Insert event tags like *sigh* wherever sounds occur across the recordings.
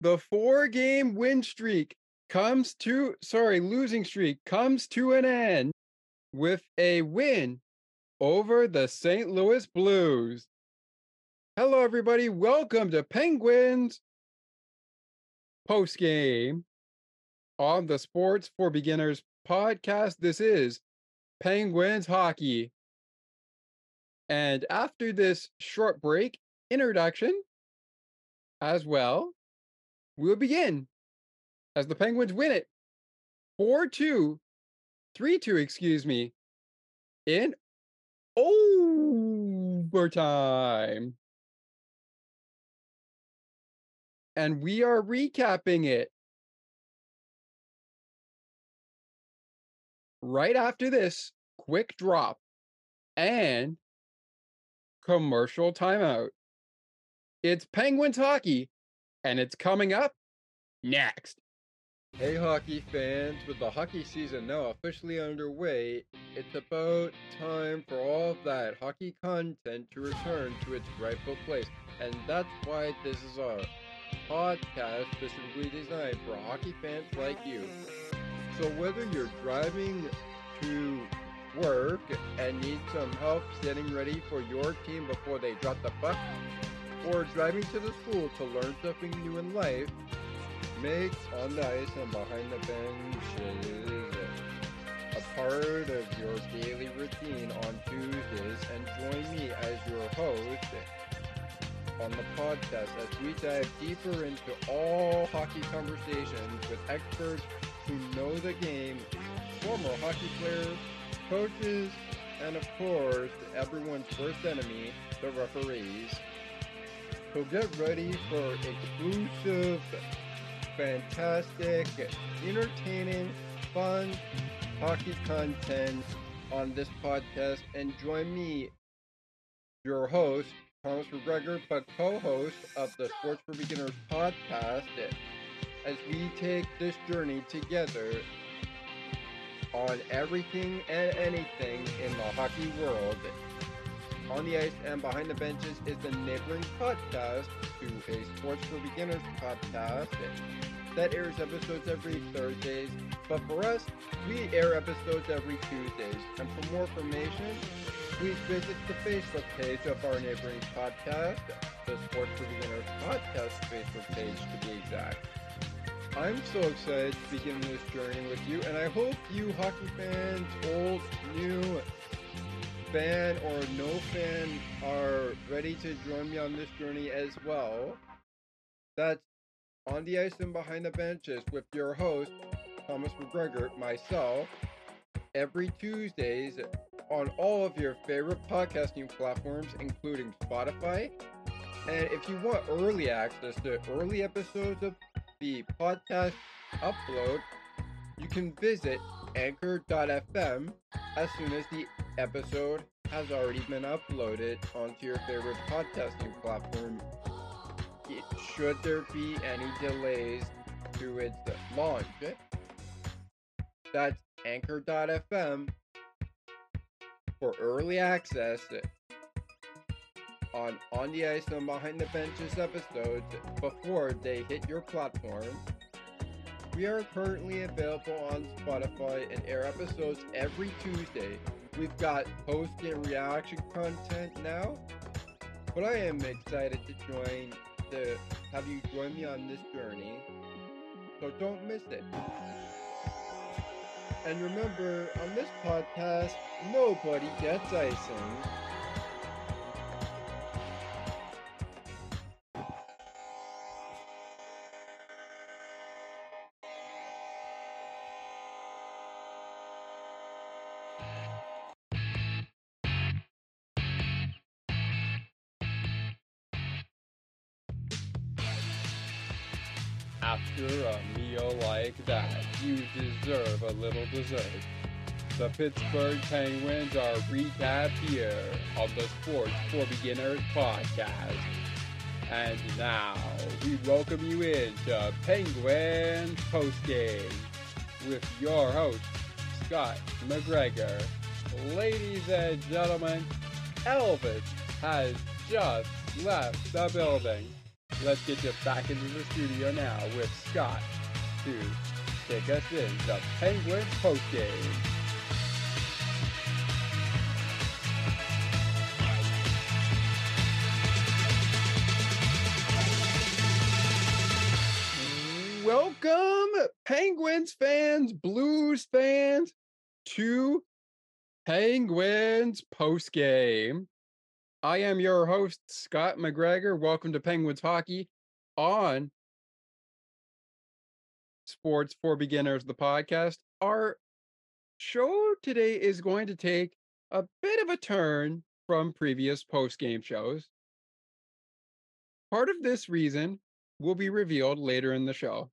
the four game win streak comes to, sorry, losing streak comes to an end with a win over the St. Louis Blues. Hello, everybody. Welcome to Penguins post game on the Sports for Beginners podcast. This is Penguins hockey. And after this short break, introduction as well, we'll begin as the Penguins win it 4 2, 3 2, excuse me, in overtime. And we are recapping it right after this quick drop and commercial timeout. It's Penguins hockey, and it's coming up next. Hey, hockey fans, with the hockey season now officially underway, it's about time for all of that hockey content to return to its rightful place. And that's why this is a podcast specifically designed for hockey fans like you. So, whether you're driving to work and need some help getting ready for your team before they drop the puck, or driving to the school to learn something new in life, makes on the ice and behind the benches a part of your daily routine on Tuesdays and join me as your host on the podcast as we dive deeper into all hockey conversations with experts who know the game, former hockey players, coaches, and of course, everyone's worst enemy, the referees. So get ready for exclusive fantastic, entertaining, fun hockey content on this podcast. And join me, your host, Thomas McGregor, but co host of the Sports for Beginners podcast, as we take this journey together on everything and anything in the hockey world on the Ice and Behind the Benches is the neighboring podcast to a Sports for Beginners podcast that airs episodes every Thursdays. But for us, we air episodes every Tuesdays. And for more information, please visit the Facebook page of our neighboring podcast, the Sports for Beginners podcast Facebook page to be exact. I'm so excited to begin this journey with you, and I hope you hockey fans, old, new, fan or no fan are ready to join me on this journey as well. That's on the ice and behind the benches with your host, Thomas McGregor, myself, every Tuesdays on all of your favorite podcasting platforms, including Spotify. And if you want early access to early episodes of the podcast upload, you can visit anchor.fm as soon as the episode has already been uploaded onto your favorite podcasting platform. It, should there be any delays to its launch, that's anchor.fm for early access on On the Ice and Behind the Benches episodes before they hit your platform. We are currently available on Spotify and air episodes every Tuesday. We've got post and reaction content now, but I am excited to join to have you join me on this journey. So don't miss it. And remember, on this podcast, nobody gets icing. That, you deserve a little dessert. The Pittsburgh Penguins are recapped here on the Sports for Beginners podcast. And now we welcome you into Penguins Postgame with your host, Scott McGregor. Ladies and gentlemen, Elvis has just left the building. let's get you back into the studio now with Scott to take us in the Penguins postgame. Welcome, Penguins fans, Blues fans, to Penguins postgame. I am your host, Scott McGregor. Welcome to Penguins Hockey on Sports for Beginners, the podcast. Our show today is going to take a bit of a turn from previous post-game shows. Part of this reason will be revealed later in the show.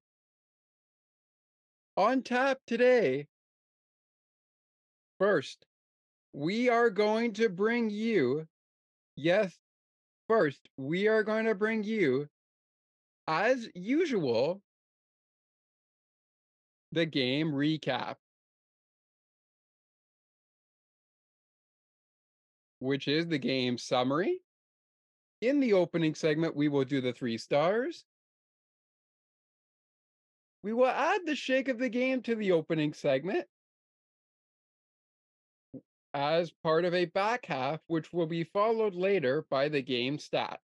On tap today, first, we are going to bring you, yes, first, we are going to bring you, as usual, the game recap, which is the game summary. In the opening segment, we will do the three stars. We will add the shake of the game to the opening segment as part of a back half, which will be followed later by the game stat.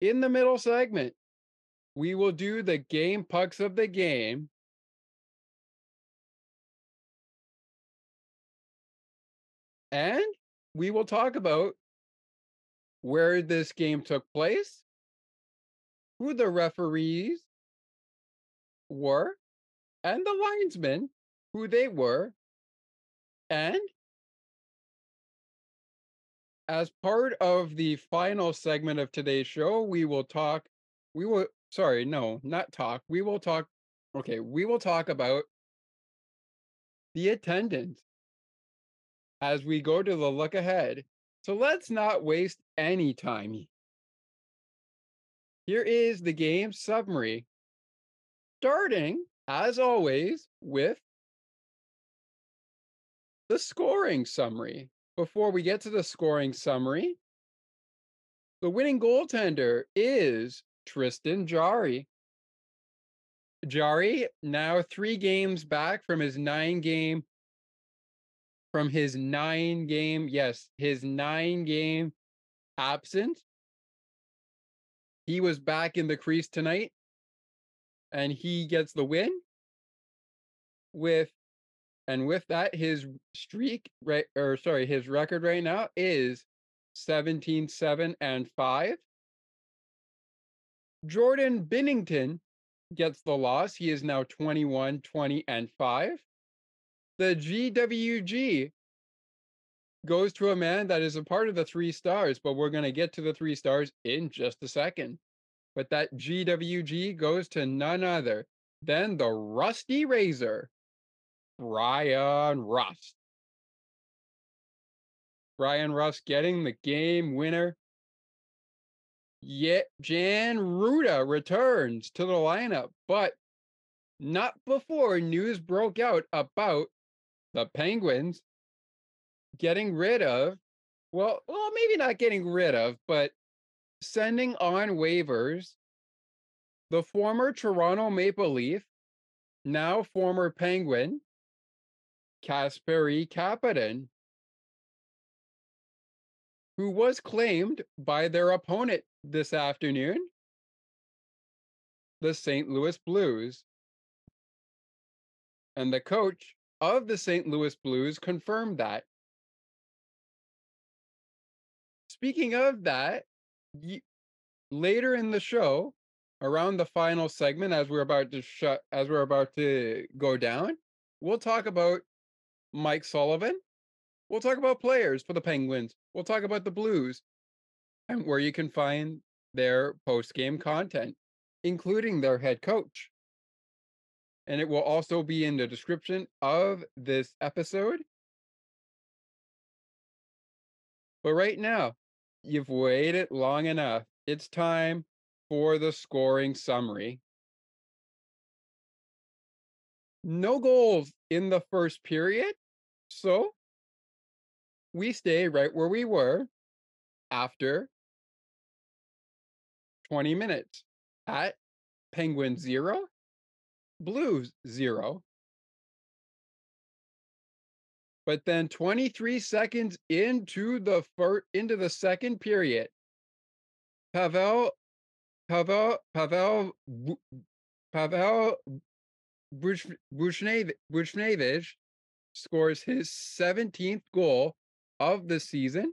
In the middle segment, we will do the game pucks of the game. And we will talk about where this game took place, who the referees were, and the linesmen, who they were, and as part of the final segment of today's show, we will talk, we will, sorry, no, not talk. We will talk, okay, we will talk about the attendance as we go to the look ahead. So let's not waste any time. Here is the game summary, starting, as always, with the scoring summary. Before we get to the scoring summary, the winning goaltender is Tristan Jarry. Jarry now three games back from his nine game from his nine game, yes, his nine game absent. He was back in the crease tonight and he gets the win with and with that his streak right or sorry, his record right now is 17 7 and 5. Jordan Binnington gets the loss. He is now 21 20 and 5 the GWG goes to a man that is a part of the three stars, but we're going to get to the three stars in just a second. But that GWG goes to none other than the Rusty Razor, Bryan Rust. Bryan Rust getting the game winner. Yet Jan Rutta returns to the lineup, but not before news broke out about the Penguins getting rid of, well, well, maybe not getting rid of, but sending on waivers. The former Toronto Maple Leaf, now former Penguin, Kasperi Kapanen, who was claimed by their opponent this afternoon, the St. Louis Blues. And the coach of the St. Louis Blues confirmed that. Speaking of that, later in the show, around the final segment, as we're about to shut, as we're about to go down, we'll talk about Mike Sullivan. We'll talk about players for the Penguins. We'll talk about the Blues and where you can find their post game content, including their head coach and it will also be in the description of this episode. But right now, you've waited long enough. It's time for the scoring summary. No goals in the first period, so we stay right where we were after 20 minutes at Penguin 0, Blues 0. But then 23 seconds into the first into the second period, Pavel Pavel Pavel Pavel Buchnevich scores his 17th goal of the season.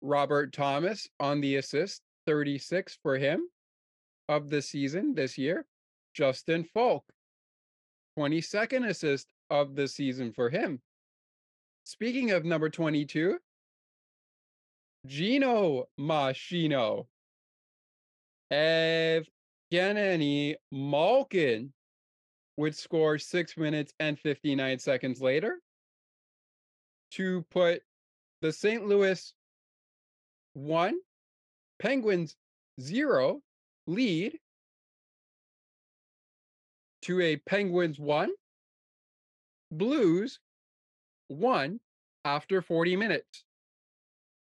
Robert Thomas on the assist, 36 for him of the season this year. Justin Faulk, 22nd assist of the season for him. Speaking of number 22, Geno Machino, Evgeny Malkin would score six minutes and 59 seconds later to put the St. Louis one, Penguins zero lead to a Penguins one, Blues one after 40 minutes.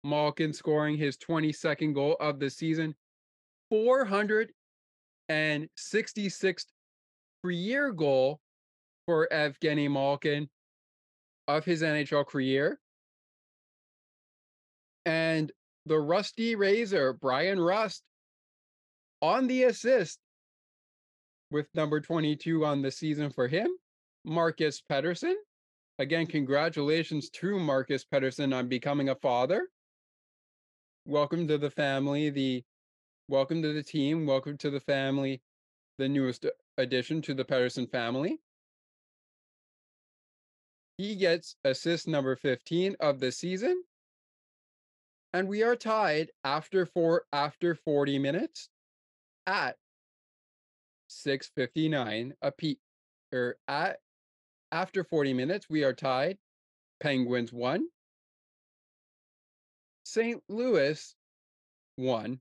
Malkin scoring his 22nd goal of the season, 466th career goal for Evgeny Malkin of his NHL career. And the Rusty Razor, Bryan Rust, on the assist with number 22 on the season for him, Marcus Pettersson. Again, congratulations to Marcus Pettersson on becoming a father. Welcome to the family, the welcome to the team, welcome to the family, the newest addition to the Pettersson family. He gets assist number 15 of the season. And we are tied after four after 40 minutes at 659 a peak or at after 40 minutes we are tied penguins 1 st louis 1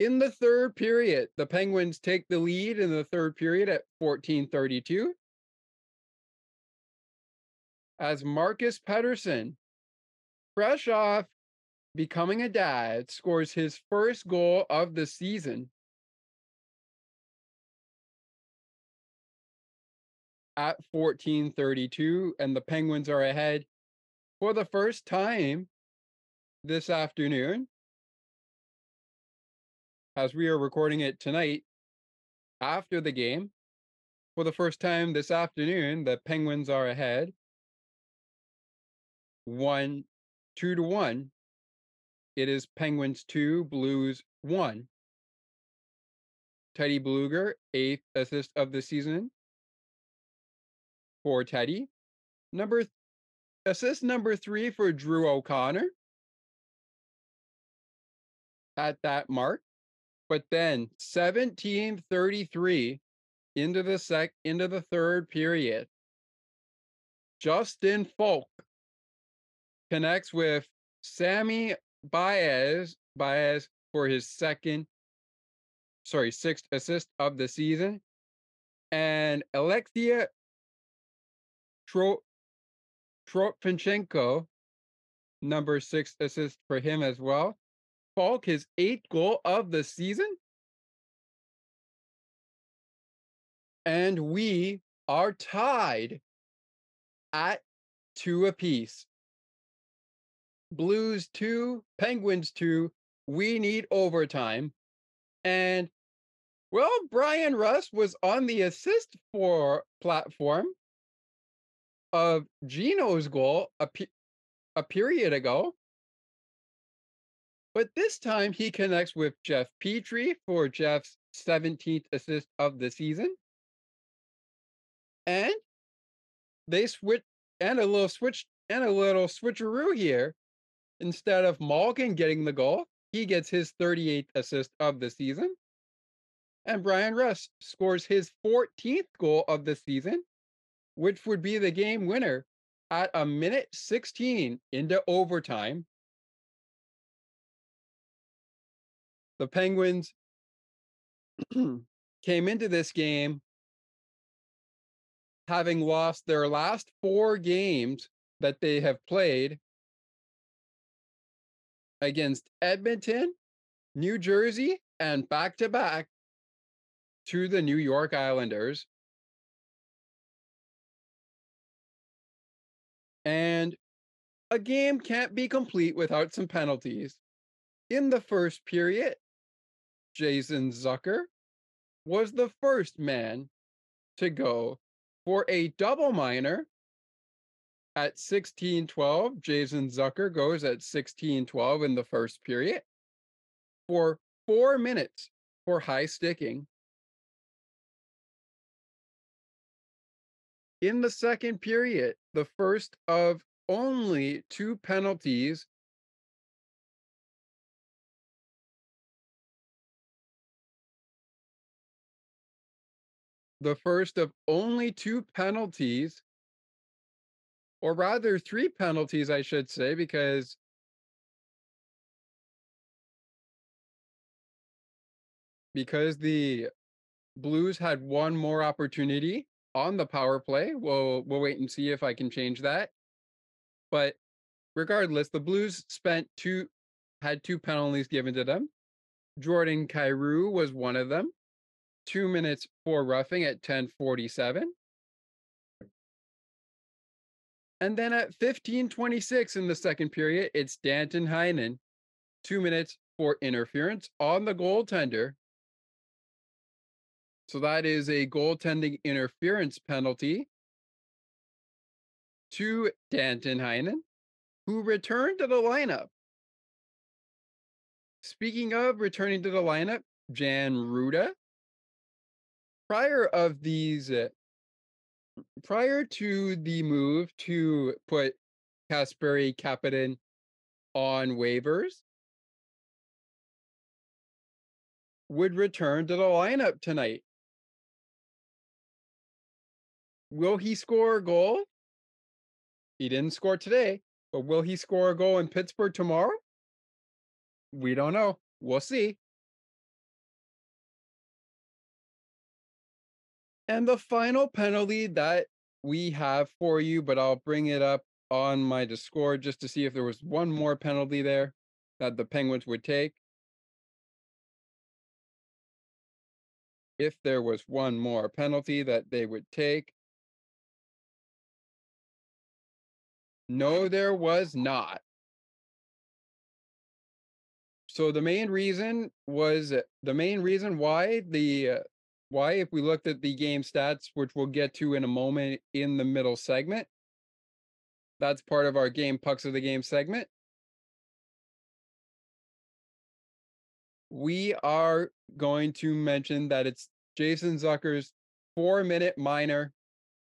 in the third period the penguins take the lead in the third period at 1432 as marcus Pettersson, fresh off becoming a dad scores his first goal of the season. At 1432 and the penguins are ahead for the first time this afternoon. As we are recording it tonight after the game for the first time this afternoon the penguins are ahead one two to one it is penguins two blues one teddy Blueger, eighth assist of the season for Teddy. Number assist number three for Drew O'Connor at that mark. But then 1733 into the sec into the third period. Justin Faulk connects with Sammy Blais Blais for his second, sorry, sixth assist of the season. And Alexey Tro- Toropchenko, number six assist for him as well. Faulk, his eighth goal of the season. And we are tied at two apiece. Blues two, Penguins two. We need overtime. And well, Bryan Rust was on the assist for platform of Geno's goal a, pe- a period ago. But this time he connects with Jeff Petry for Jeff's 17th assist of the season. And they switch and a little switch and a little switcheroo here. Instead of Malkin getting the goal, he gets his 38th assist of the season. And Bryan Rust scores his 14th goal of the season which would be the game winner at a minute 16 into overtime. The Penguins *clears throat* came into this game having lost their last four games that they have played against Edmonton, New Jersey and back to back to the New York Islanders. And a game can't be complete without some penalties. In the first period, Jason Zucker was the first man to go for a double minor at 1612. Jason Zucker goes at 1612 in the first period for four minutes for high sticking. In the second period, the first of only two penalties the first of only two penalties, or rather three penalties, I should say, because because the Blues had one more opportunity on the power play. We'll we'll wait and see if I can change that. But regardless, the Blues spent two had two penalties given to them. Jordan Kyrou was one of them two minutes for roughing at 1047. And then at 1526 in the second period, it's Danton Heinen, two minutes for interference on the goaltender. So that is a goaltending interference penalty to Danton Heinen, who returned to the lineup. Speaking of returning to the lineup, Jan Rutta, prior of these uh, prior to the move to put Kasperi Kapanen on waivers would return to the lineup tonight. Will he score a goal? He didn't score today, but will he score a goal in Pittsburgh tomorrow? We don't know. We'll see. And the final penalty that we have for you, but I'll bring it up on my Discord just to see if there was one more penalty there that the Penguins would take. If there was one more penalty that they would take. No, there was not. So the main reason was the main reason why the uh, why, if we looked at the game stats, which we'll get to in a moment in the middle segment, that's part of our game pucks of the game segment. We are going to mention that it's Jason Zucker's four minute minor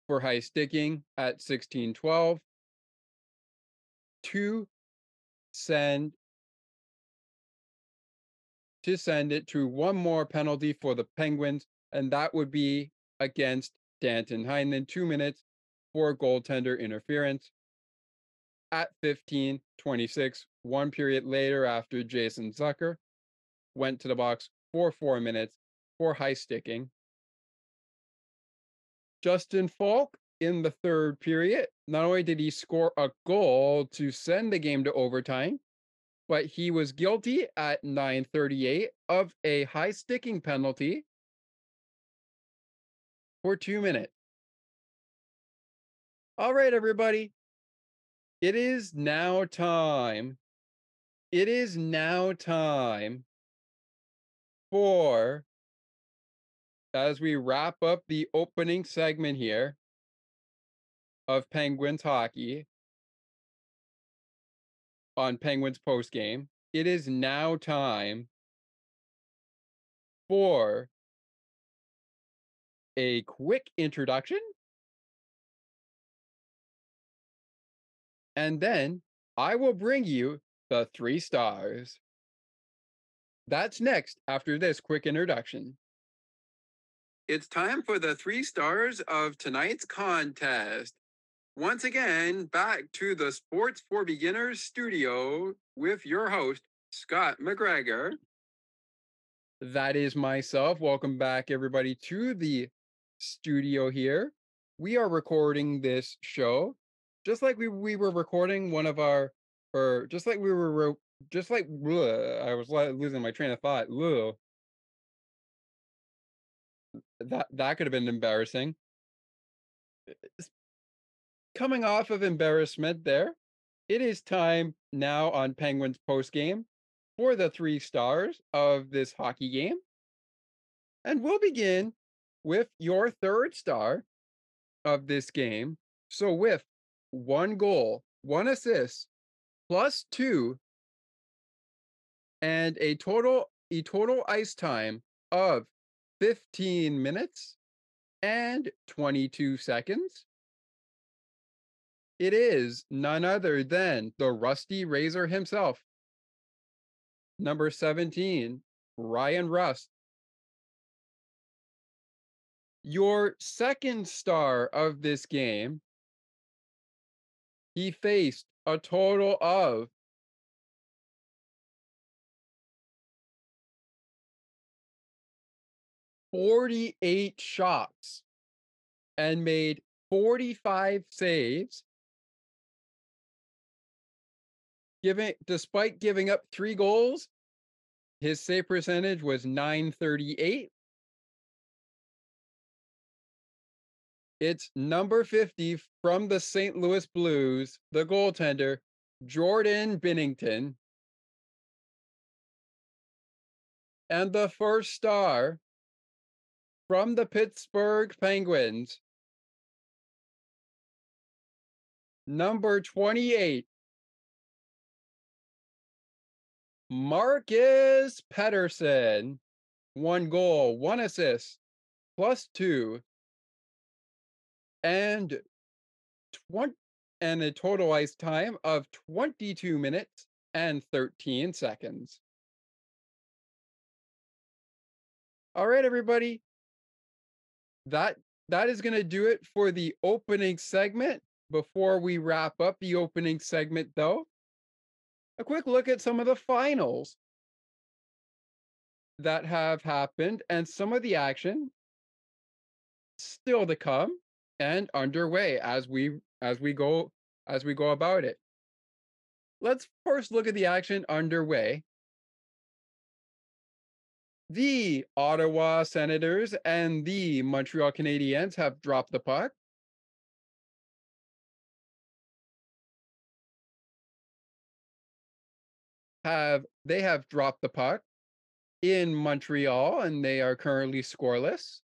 for high sticking at 1612 to send to send it to one more penalty for the Penguins and that would be against Danton Heinen, two minutes for goaltender interference. At 15 26, one period later, after Jason Zucker went to the box for four minutes for high sticking. Justin Faulk in the third period, not only did he score a goal to send the game to overtime, but he was guilty at 938 of a high sticking penalty for two minutes. All right, everybody. It is now time. It is now time for, as we wrap up the opening segment here of Penguins hockey on Penguins post game, it is now time for a quick introduction. And then I will bring you the three stars. That's next after this quick introduction. It's time for the three stars of tonight's contest. Once again, back to the Sports for Beginners studio with your host, Scott McGregor. That is myself. Welcome back, everybody, to the studio here. We are recording this show just like we, we were recording one of our, or just like we were re- just like bleh, I was lo- losing my train of thought. Bleh. That that could have been embarrassing. Coming off of embarrassment there, it is time now on Penguins post game for the three stars of this hockey game. And we'll begin with your third star of this game. So, with one goal, one assist, plus two, and a total a total ice time of 15 minutes and 22 seconds. It is none other than the Rusty Razor himself. Number 17, Ryan Rust. Your second star of this game, he faced a total of Forty-eight shots and made forty-five saves. Giving despite giving up three goals, his save percentage was 938. It's number 50 from the St. Louis Blues, the goaltender, Jordan Binnington. And the first star from the Pittsburgh Penguins, number 28, Marcus Pettersson. One goal, one assist, plus two, and 20 and a total ice time of 22 minutes and 13 seconds. All right, everybody. That that is going to do it for the opening segment. Before we wrap up the opening segment, though, a quick look at some of the finals that have happened and some of the action still to come and underway as we as we go as we go about it. Let's first look at the action underway. The Ottawa Senators and the Montreal Canadiens have dropped the puck. Have they have dropped the puck in Montreal and they are currently scoreless.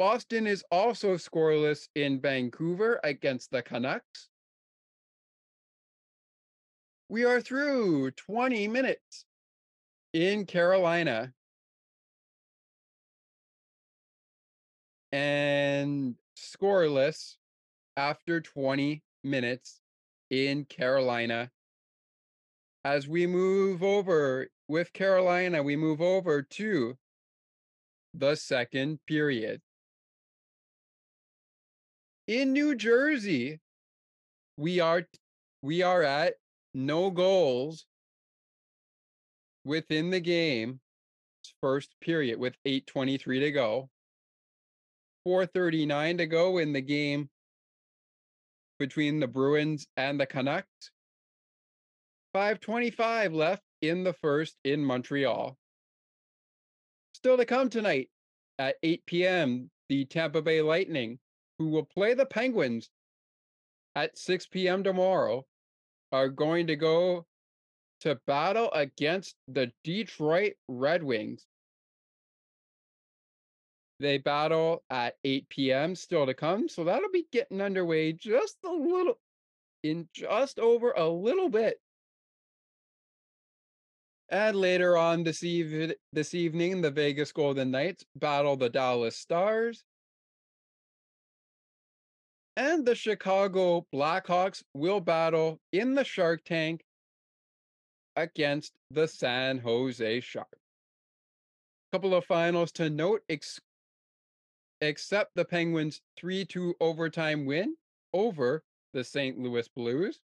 Boston is also scoreless in Vancouver against the Canucks. We are through 20 minutes in Carolina. And scoreless after 20 minutes in Carolina. As we move over with Carolina, we move over to the second period. In New Jersey, we are we are at no goals within the game first period with 823 to go. 439 to go in the game between the bruins and the canucks. 525 left in the first in montreal. Still to come tonight at 8 p.m the tampa bay lightning who will play the penguins at 6 p.m tomorrow are going to go to battle against the Detroit Red Wings. They battle at 8 p.m. still to come. So that'll be getting underway just a little, in just over a little bit. And later on this, eve- this evening, the Vegas Golden Knights battle the Dallas Stars. And the Chicago Blackhawks will battle in the Shark Tank against the San Jose Sharks. Couple of finals to note, ex- except the Penguins' 3 2 overtime win over the St. Louis Blues.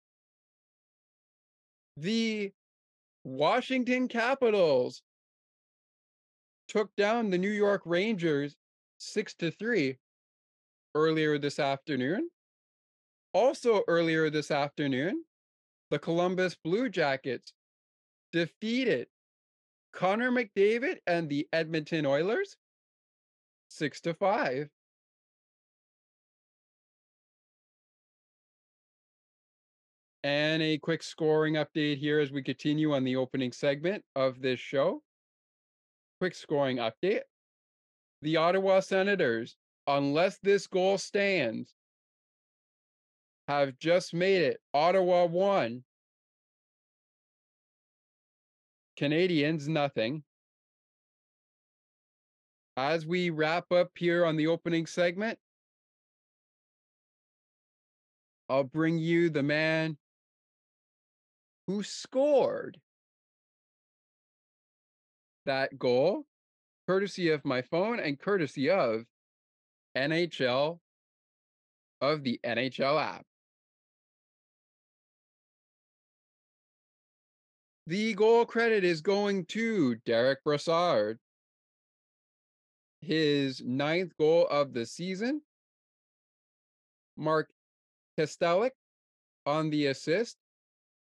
The Washington Capitals took down the New York Rangers 6 to 3 earlier this afternoon. Also, earlier this afternoon, the Columbus Blue Jackets defeated Connor McDavid and the Edmonton Oilers 6 to 5. And a quick scoring update here as we continue on the opening segment of this show. Quick scoring update. The Ottawa Senators, unless this goal stands, have just made it Ottawa 1, Canadiens nothing. As we wrap up here on the opening segment, I'll bring you the man who scored that goal, courtesy of my phone and courtesy of NHL of the NHL app. The goal credit is going to Derek Brassard. His ninth goal of the season. Mark Kastelic on the assist.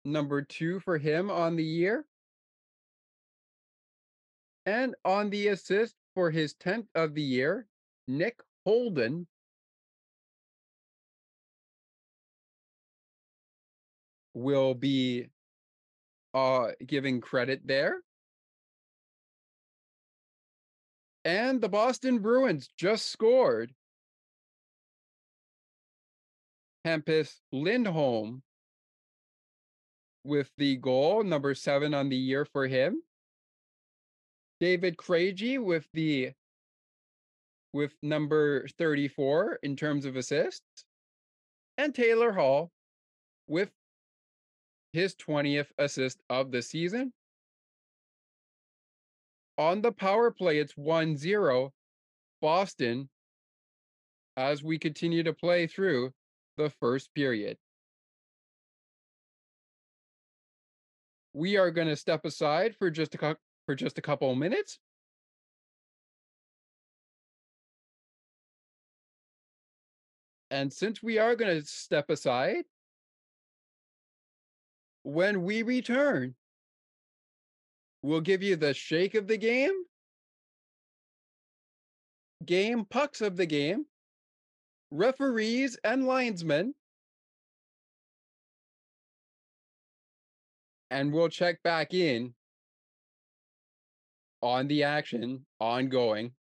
Number two for him on the year. And on the assist for his 10th of the year, Nick Holden. Will be uh, giving credit there. And the Boston Bruins just scored. Hampus Lindholm with the goal, number seven on the year for him. David Krejci with the with number 34 in terms of assists. And Taylor Hall with his 20th assist of the season. On the power play, it's 1 0 Boston as we continue to play through the first period. We are going to step aside for just a for just a couple minutes. And since we are going to step aside, when we return, we'll give you the shake of the game, game pucks of the game, referees and linesmen, and we'll check back in. On the action ongoing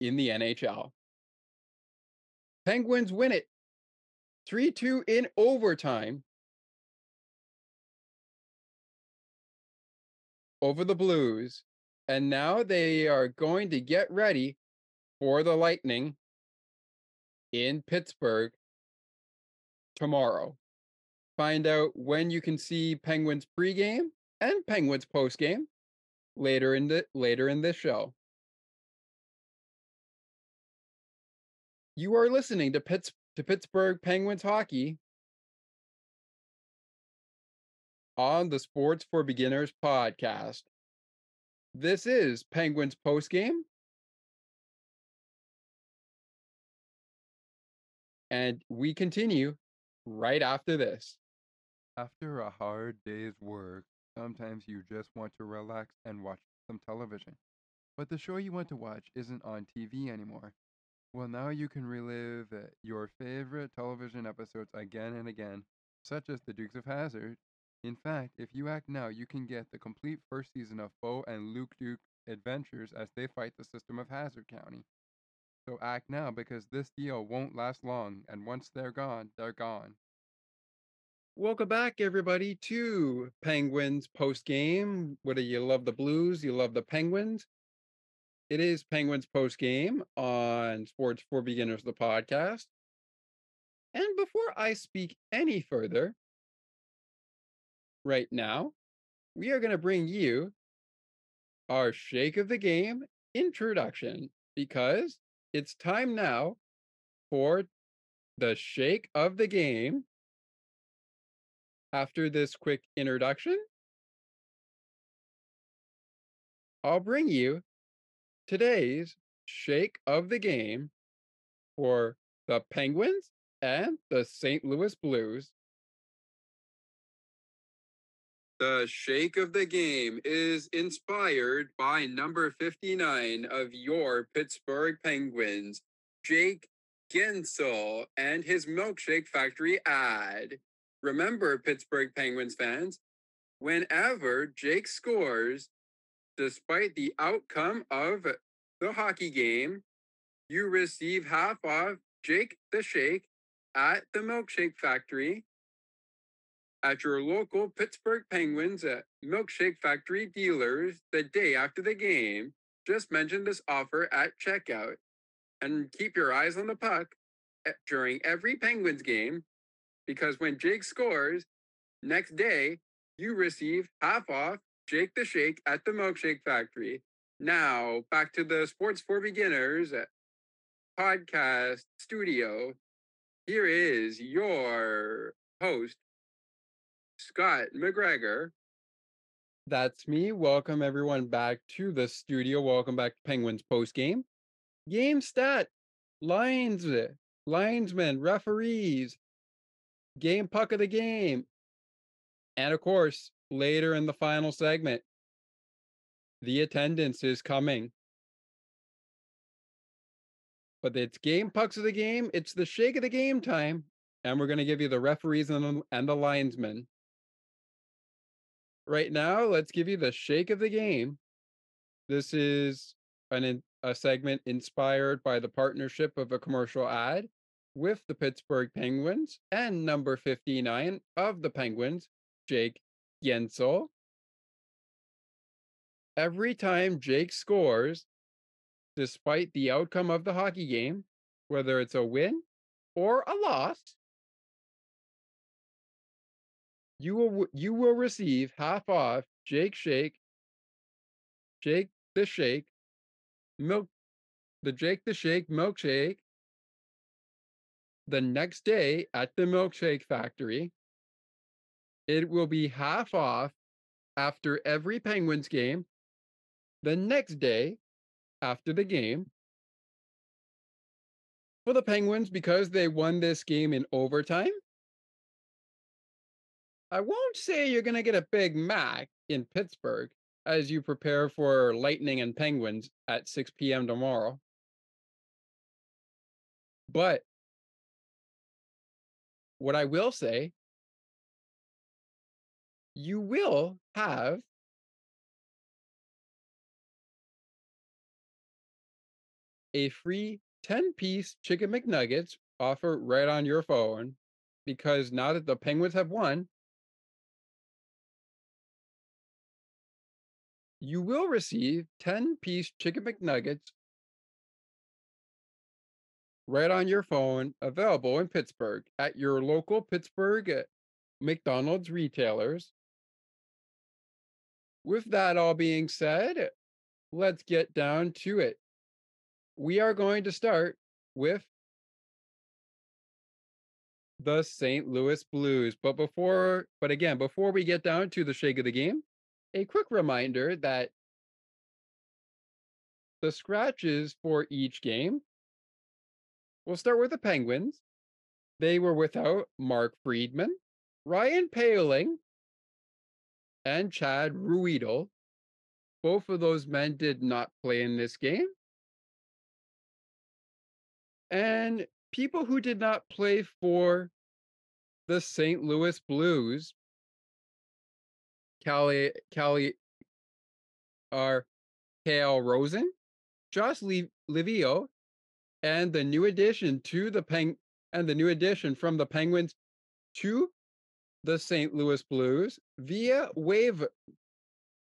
in the NHL. Penguins win it 3 2 in overtime over the Blues. And now they are going to get ready for the Lightning in Pittsburgh tomorrow. Find out when you can see Penguins pregame and Penguins postgame later in the later in this show. You are listening to Pitts to Pittsburgh Penguins hockey on the Sports for Beginners podcast. This is Penguins postgame. And we continue right after this. After a hard day's work, sometimes you just want to relax and watch some television. But the show you want to watch isn't on TV anymore. Well, now you can relive uh, your favorite television episodes again and again, such as The Dukes of Hazzard. in fact, if you act now, you can get the complete first season of Bo and Luke Duke adventures as they fight the system of Hazzard County. So act now because this deal won't last long, and once they're gone, they're gone. Welcome back, everybody, to Penguins post game. Whether you love the Blues, you love the Penguins. It is Penguins post game on Sports for Beginners, the podcast. And before I speak any further, right now, we are going to bring you our Shake of the Game introduction because it's time now for the Shake of the Game. After this quick introduction, I'll bring you today's Shake of the Game for the Penguins and the St. Louis Blues. The shake of the game is inspired by number 59 of your Pittsburgh Penguins, Jake Guentzel, and his Milkshake Factory ad. Remember, Pittsburgh Penguins fans, whenever Jake scores, despite the outcome of the hockey game, you receive half off Jake the Shake at the Milkshake Factory at your local Pittsburgh Penguins Milkshake Factory dealers the day after the game. Just mention this offer at checkout and keep your eyes on the puck during every Penguins game because when Jake scores, next day you receive half off Jake the Shake at the Milkshake Factory. Now, back to the Sports for Beginners eh, podcast studio. Here is your host, Scott McGregor. That's me. Welcome everyone back to the studio. Welcome back to Penguins post game. Game stat, lines, linesmen, referees, game puck of the game. And of course, later in the final segment, the attendance is coming. But it's game pucks of the game. It's the shake of the game time. And we're going to give you the referees and the, and the linesmen right now, let's give you the shake of the game. This is an a segment inspired by the partnership of a commercial ad with the Pittsburgh Penguins and number 59 of the Penguins, Jake Guentzel. Every time Jake scores, despite the outcome of the hockey game, whether it's a win or a loss, you will you will receive half off Jake Shake, Jake the Shake, milk, the Jake the Shake milkshake. The next day at the milkshake factory, it will be half off after every Penguins game. The next day after the game, for the Penguins because they won this game in overtime I won't say you're going to get a Big Mac in Pittsburgh as you prepare for Lightning and Penguins at 6 p.m. tomorrow. But what I will say, you will have a free 10 piece chicken McNuggets offer right on your phone because now that the Penguins have won, you will receive 10 piece chicken McNuggets right on your phone, available in Pittsburgh at your local Pittsburgh uh, McDonald's retailers. With that all being said, let's get down to it. We are going to start with the St. Louis Blues. But before, but again, before we get down to the shake of the game, a quick reminder that the scratches for each game, we'll start with the Penguins. They were without Mark Friedman, Ryan Poehling, and Chad Ruhwedel. Both of those men did not play in this game. And people who did not play for the St. Louis Blues Callie Callie are Calle Rosen, Josh Leivo, and the new addition to the Peng and the new addition from the Penguins to the St. Louis Blues via wave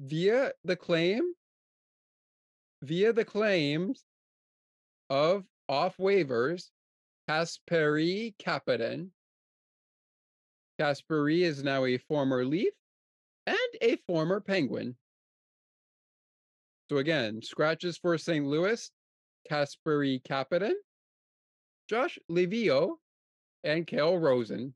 via the claim via the claims of off waivers Kasperi Kapanen. Kasperi is now a former Leaf and a former Penguin. So again, scratches for St. Louis, Kasperi Kapanen, Josh Leivo, and Calle Rosen.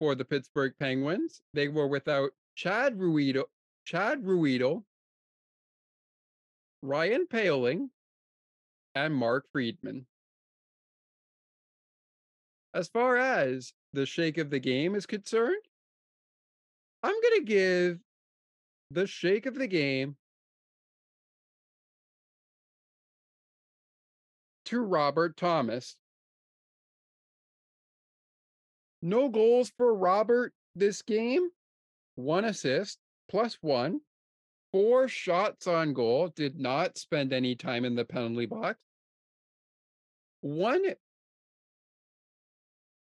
For the Pittsburgh Penguins, they were without Chad Ruhwedel, Chad Ruhwedel, Ryan Poehling, and Mark Friedman. As far as the shake of the game is concerned, I'm going to give the shake of the game to Robert Thomas. No goals for Robert this game. One assist plus one. Four shots on goal. Did not spend any time in the penalty box. One.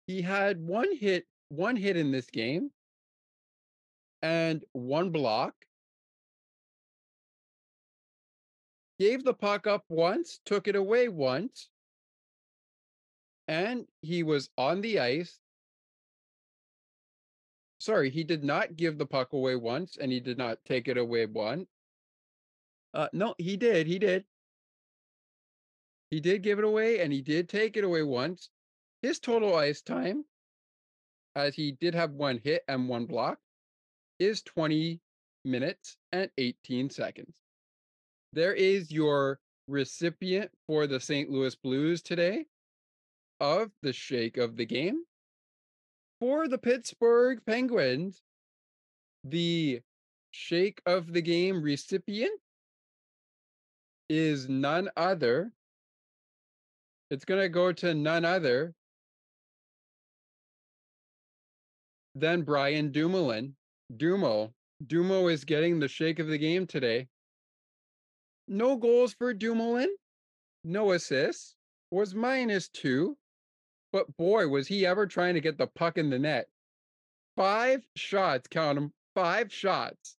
He had one hit, one hit in this game, and one block. Gave the puck up once, took it away once, and he was on the ice sorry, he did not give the puck away once and he did not take it away one. Uh, no, he did. He did. He did give it away and he did take it away once. His total ice time, as he did have one hit and one block, is 20 minutes and 18 seconds. There is your recipient for the St. Louis Blues today of the shake of the game for the Pittsburgh Penguins, the shake of the game recipient is none other. It's going to go to none other than Brian Dumoulin. Dumo. Dumo is getting the shake of the game today. No goals for Dumoulin. No assists. Was minus two. But boy, was he ever trying to get the puck in the net. Five shots, count them, five shots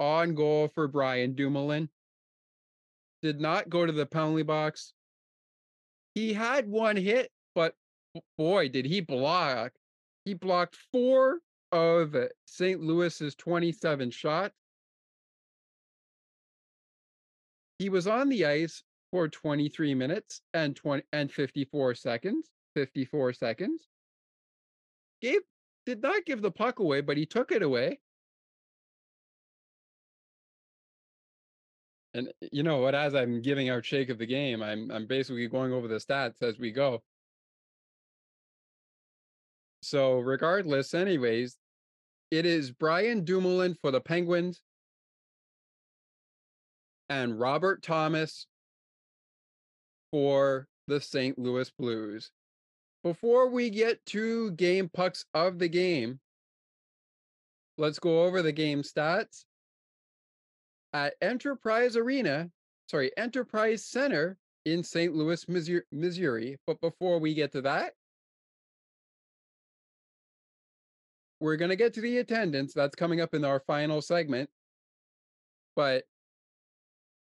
on goal for Brian Dumoulin. Did not go to the penalty box. He had one hit, but boy, did he block. He blocked four of St. Louis's 27 shots. He was on the ice for 23 minutes and 20 and 54 seconds. 54 seconds. Gabe did not give the puck away, but he took it away. And eh, you know what? As I'm giving our shake of the game, I'm I'm basically going over the stats as we go. So regardless, anyways, it is Brian Dumoulin for the Penguins and Robert Thomas for the St. Louis Blues. Before we get to game pucks of the game, let's go over the game stats. At Enterprise Arena, sorry, Enterprise Center in St. Louis, Missouri. But before we get to that, we're going to get to the attendance. That's coming up in our final segment. But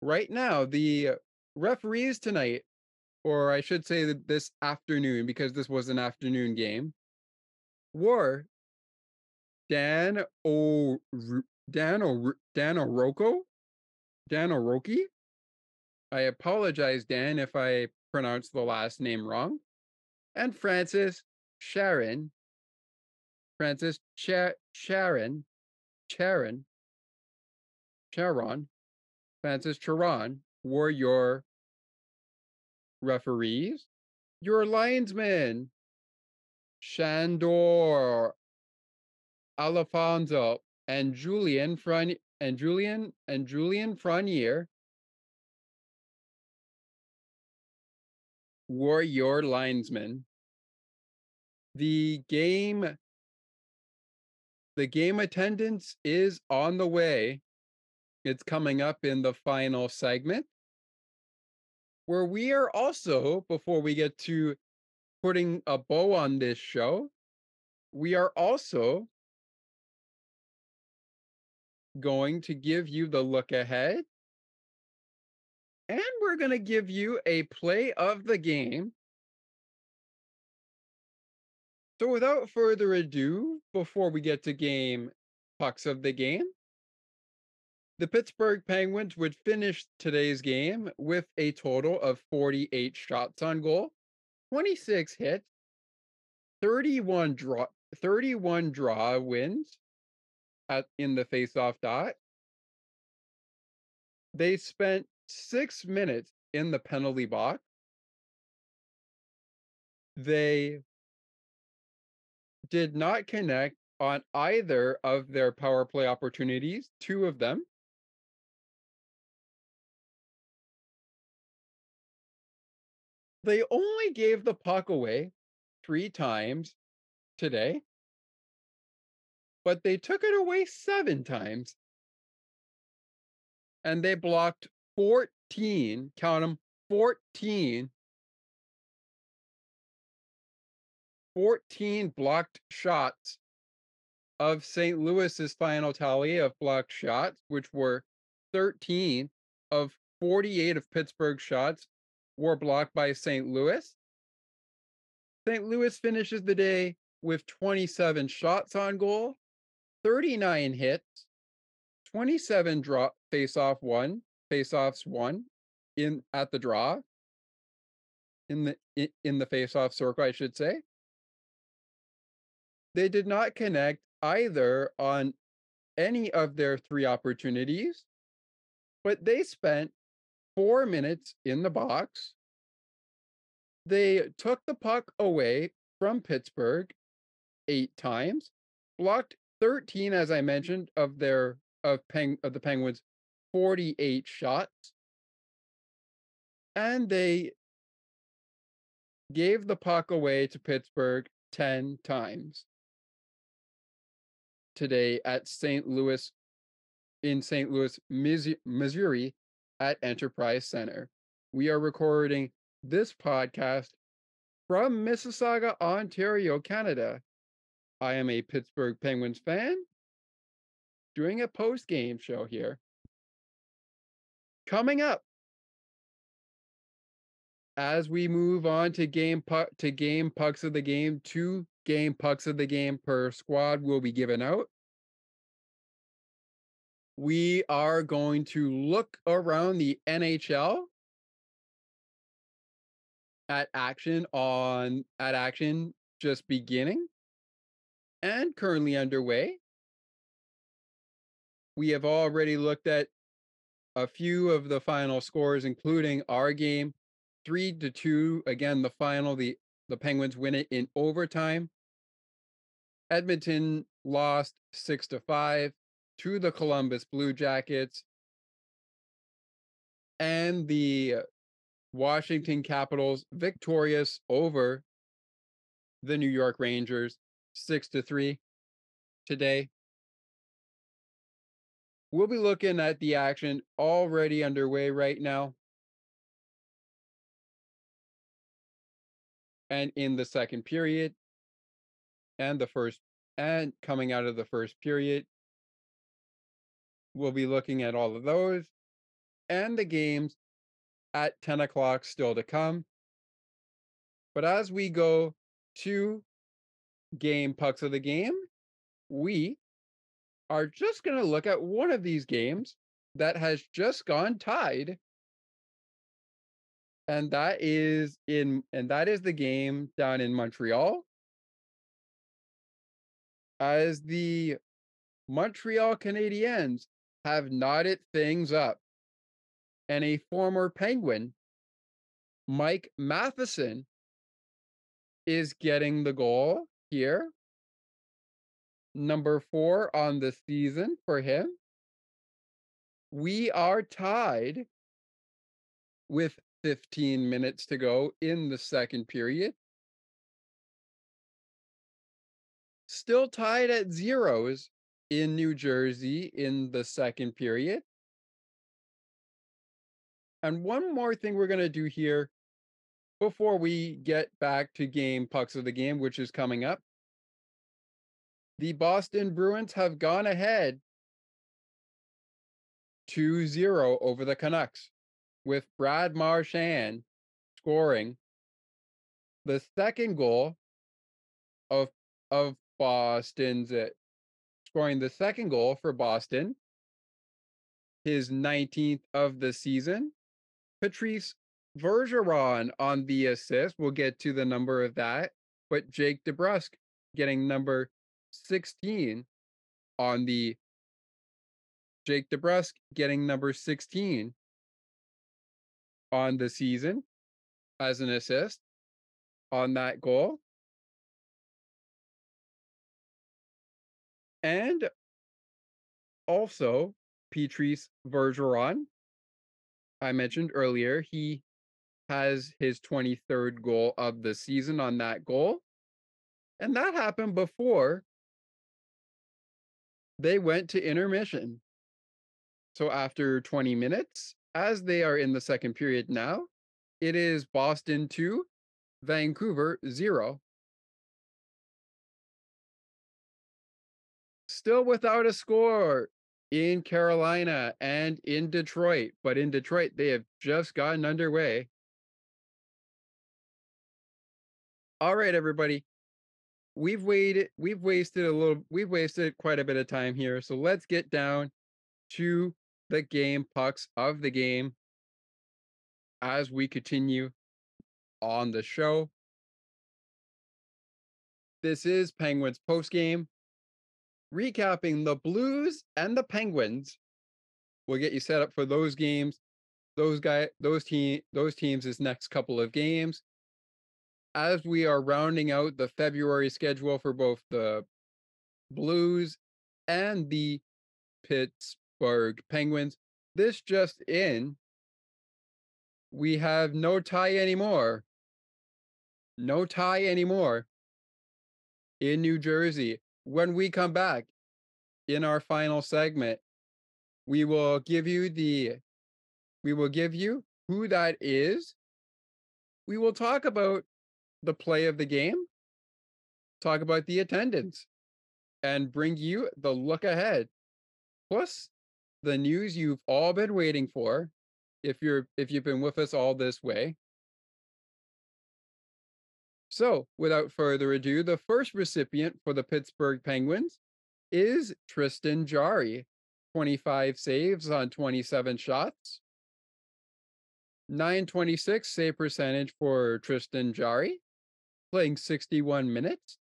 right now, the referees tonight or I should say that this afternoon, because this was an afternoon game, were Dan O Dan O Dan Oroko, Dan Oroki. I apologize, Dan, if I pronounced the last name wrong, and Francis Sharon, Francis Sharon, Sharon, Charon, Francis Charron were your referees, your linesmen, Shandor, Alphonso, and Julian Fran and Julian and Julian Franier were your linesmen. The game the game attendance is on the way. It's coming up in the final segment where we are also, before we get to putting a bow on this show, we are also going to give you the look ahead. And we're going to give you a play of the game. So, without further ado, before we get to game pucks of the game, the Pittsburgh Penguins would finish today's game with a total of 48 shots on goal, 26 hits, 31 draw 31 draw wins at in the faceoff dot. They spent 6 minutes in the penalty box. They did not connect on either of their power play opportunities, two of them. They only gave the puck away three times today, but they took it away seven times. And they blocked 14, count them, 14 14 blocked shots of St. Louis's final tally of blocked shots, which were 13 of 48 of Pittsburgh's shots were blocked by St. Louis. St. Louis finishes the day with 27 shots on goal, 39 hits, 27 draw face-off one, face-offs one in at the draw in the in the face-off circle, I should say. They did not connect either on any of their three opportunities, but they spent four minutes in the box. They took the puck away from Pittsburgh eight times, blocked 13, as I mentioned, of their of Peng of the Penguins' 48 shots. And they gave the puck away to Pittsburgh 10 times today at St. Louis in St. Louis, Missouri at Enterprise Center. We are recording this podcast from Mississauga, Ontario, Canada. I am a Pittsburgh Penguins fan doing a post game show here. Coming up, as we move on to game puck to game pucks of the game, two game pucks of the game per squad will be given out. We are going to look around the NHL at action on at action just beginning and currently underway. We have already looked at a few of the final scores, including our game, three to two. Again, the final, the the Penguins win it in overtime. Edmonton lost six to five to the Columbus Blue Jackets. And the Washington Capitals victorious over the New York Rangers six to three today. We'll be looking at the action already underway right now. And in the second period, and the first, and coming out of the first period, we'll be looking at all of those and the games at 10 o'clock still to come. But as we go to game pucks of the game, we are just going to look at one of these games that has just gone tied and that is in and that is the game down in Montreal as the Montreal Canadiens have knotted things up. And a former Penguin Mike Matheson is getting the goal here. Number 4 on the season for him. We are tied with 15 minutes to go in the second period. Still tied at zeros in New Jersey in the second period. And one more thing we're going to do here before we get back to game pucks of the game, which is coming up. The Boston Bruins have gone ahead 2 0 over the Canucks with Brad Marchand scoring the second goal of of Boston's uh, scoring the second goal for Boston, his 19th of the season. Patrice Bergeron on the assist. We'll get to the number of that, but Jake DeBrusk getting number 16 on the Jake DeBrusk getting number 16 on the season as an assist on that goal. And also, Patrice Bergeron, I mentioned earlier, he has his 23rd goal of the season on that goal. And that happened before they went to intermission. So after 20 minutes, as they are in the second period now, it is Boston 2, Vancouver 0. Still without a score in Carolina and in Detroit, but in Detroit, they have just gotten underway. All right, everybody. We've waited, we've wasted a little, we've wasted quite a bit of time here. So let's get down to the game pucks of the game as we continue on the show. This is Penguins post game, recapping the Blues and the Penguins. We'll get you set up for those games. Those guy, those team, those teams' is next couple of games. As we are rounding out the February schedule for both the Blues and the Pittsburgh Penguins, this just in, we have no tie anymore. No tie anymore in New Jersey. When we come back in our final segment, we will give you the we will give you who that is. We will talk about the play of the game, talk about the attendance, and bring you the look ahead. Plus, the news you've all been waiting for if you're if you've been with us all this way. So, without further ado, the first recipient for the Pittsburgh Penguins is Tristan Jarry. 25 saves on 27 shots. 926 save percentage for Tristan Jarry, playing 61 minutes.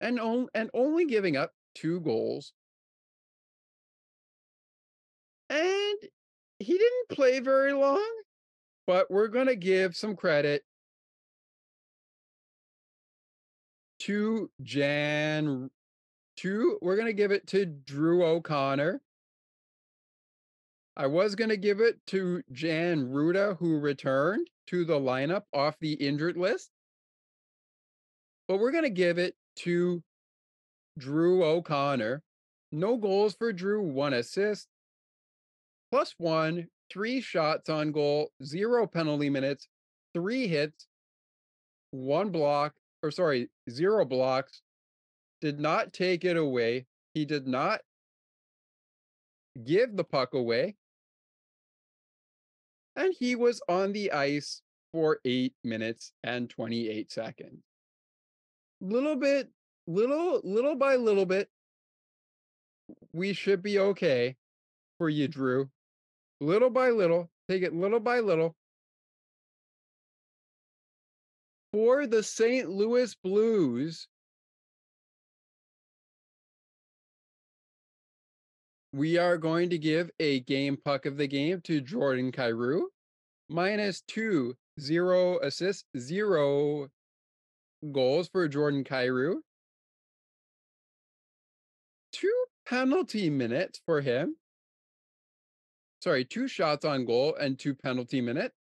And, on, and only giving up two goals. And he didn't play very long, but we're going to give some credit to Jan. To we're going to give it to Drew O'Connor. I was going to give it to Jan Rutta, who returned to the lineup off the injured list. But we're going to give it to Drew O'Connor. No goals for Drew, one assist plus one, three shots on goal, zero penalty minutes, three hits, one block, or sorry, zero blocks, did not take it away. He did not give the puck away. And he was on the ice for eight minutes and 28 seconds. Little bit, little, little by little bit, we should be okay for you, Drew little by little, take it little by little. For the St. Louis Blues, we are going to give a game puck of the game to Jordan Kyrou, minus two, zero assists, zero goals for Jordan Kyrou. Two penalty minutes for him sorry, two shots on goal and two penalty minutes.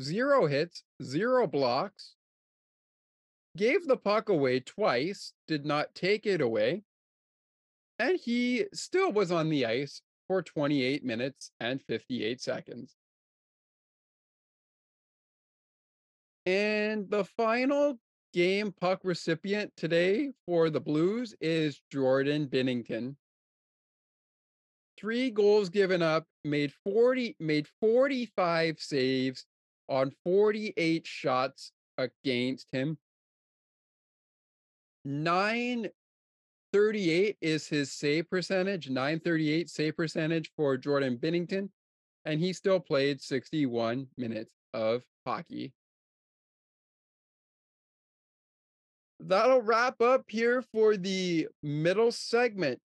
Zero hits, zero blocks. Gave the puck away twice, did not take it away. And he still was on the ice for 28 minutes and 58 seconds. And the final game puck recipient today for the Blues is Jordan Binnington three goals given up, made 40 made 45 saves on 48 shots against him. 938 is his save percentage, 938 save percentage for Jordan Binnington, and he still played 61 minutes of hockey. That'll wrap up here for the middle segment.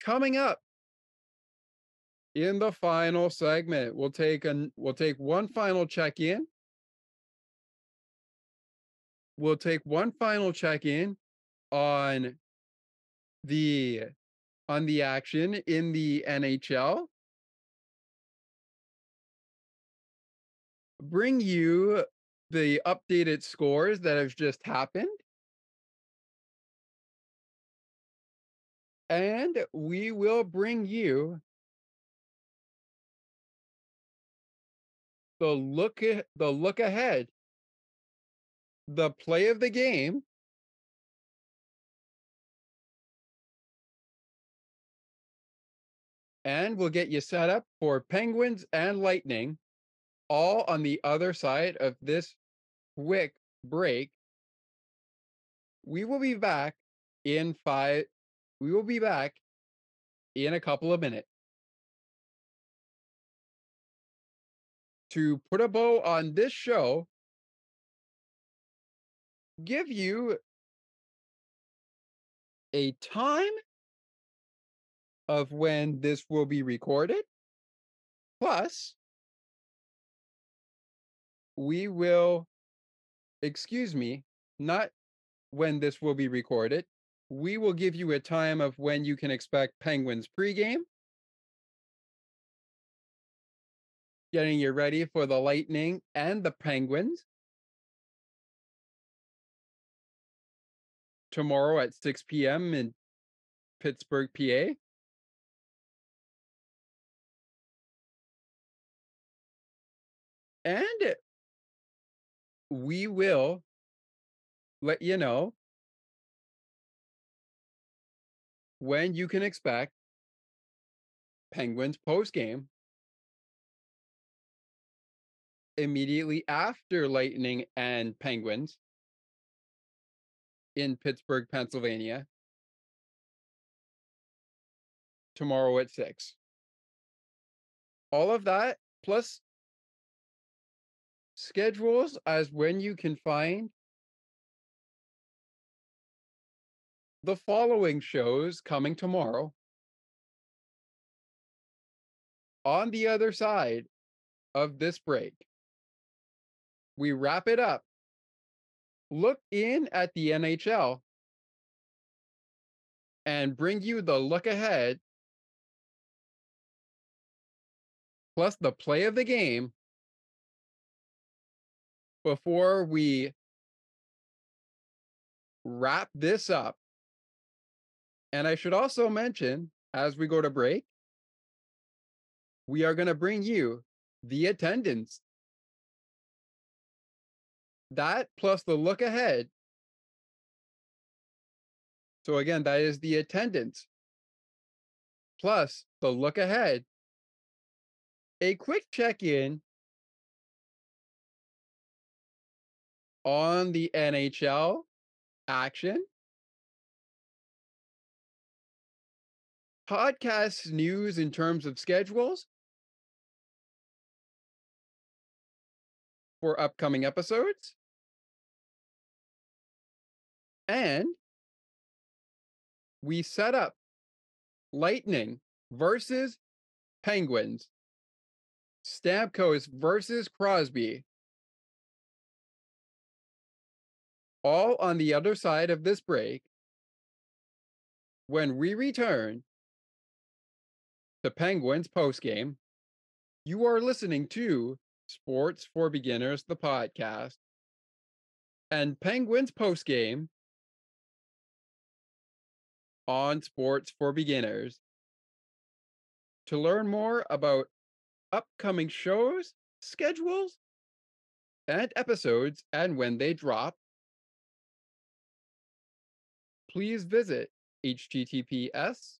Coming up, in the final segment we'll take an we'll take one final check in we'll take one final check in on the on the action in the NHL. Bring you the updated scores that have just happened. And we will bring you the look the look ahead, the play of the game, and we'll get you set up for Penguins and Lightning, all on the other side of this quick break. We will be back in five. We will be back in a couple of minutes. To put a bow on this show, give you a time of when this will be recorded. Plus, we will, excuse me, not when this will be recorded. We will give you a time of when you can expect Penguins pregame. Getting you ready for the Lightning and the Penguins. Tomorrow at 6 p.m. in Pittsburgh, PA. And we will let you know when you can expect Penguins post game immediately after Lightning and Penguins in Pittsburgh, Pennsylvania tomorrow at 6. All of that plus schedules as when you can find the following shows coming tomorrow. On the other side of this break, we wrap it up. Look in at the NHL and bring you the look ahead, plus the play of the game before we wrap this up. And I should also mention, as we go to break, we are going to bring you the attendance. That plus the look ahead. So, again, that is the attendance plus the look ahead. A quick check in on the NHL action. Podcast news in terms of schedules for upcoming episodes. And we set up Lightning versus Penguins, Stamkos versus Crosby, all on the other side of this break when we return to Penguins postgame. You are listening to Sports for Beginners, the podcast, and Penguins postgame on Sports for Beginners. To learn more about upcoming shows, schedules, and episodes, and when they drop, please visit https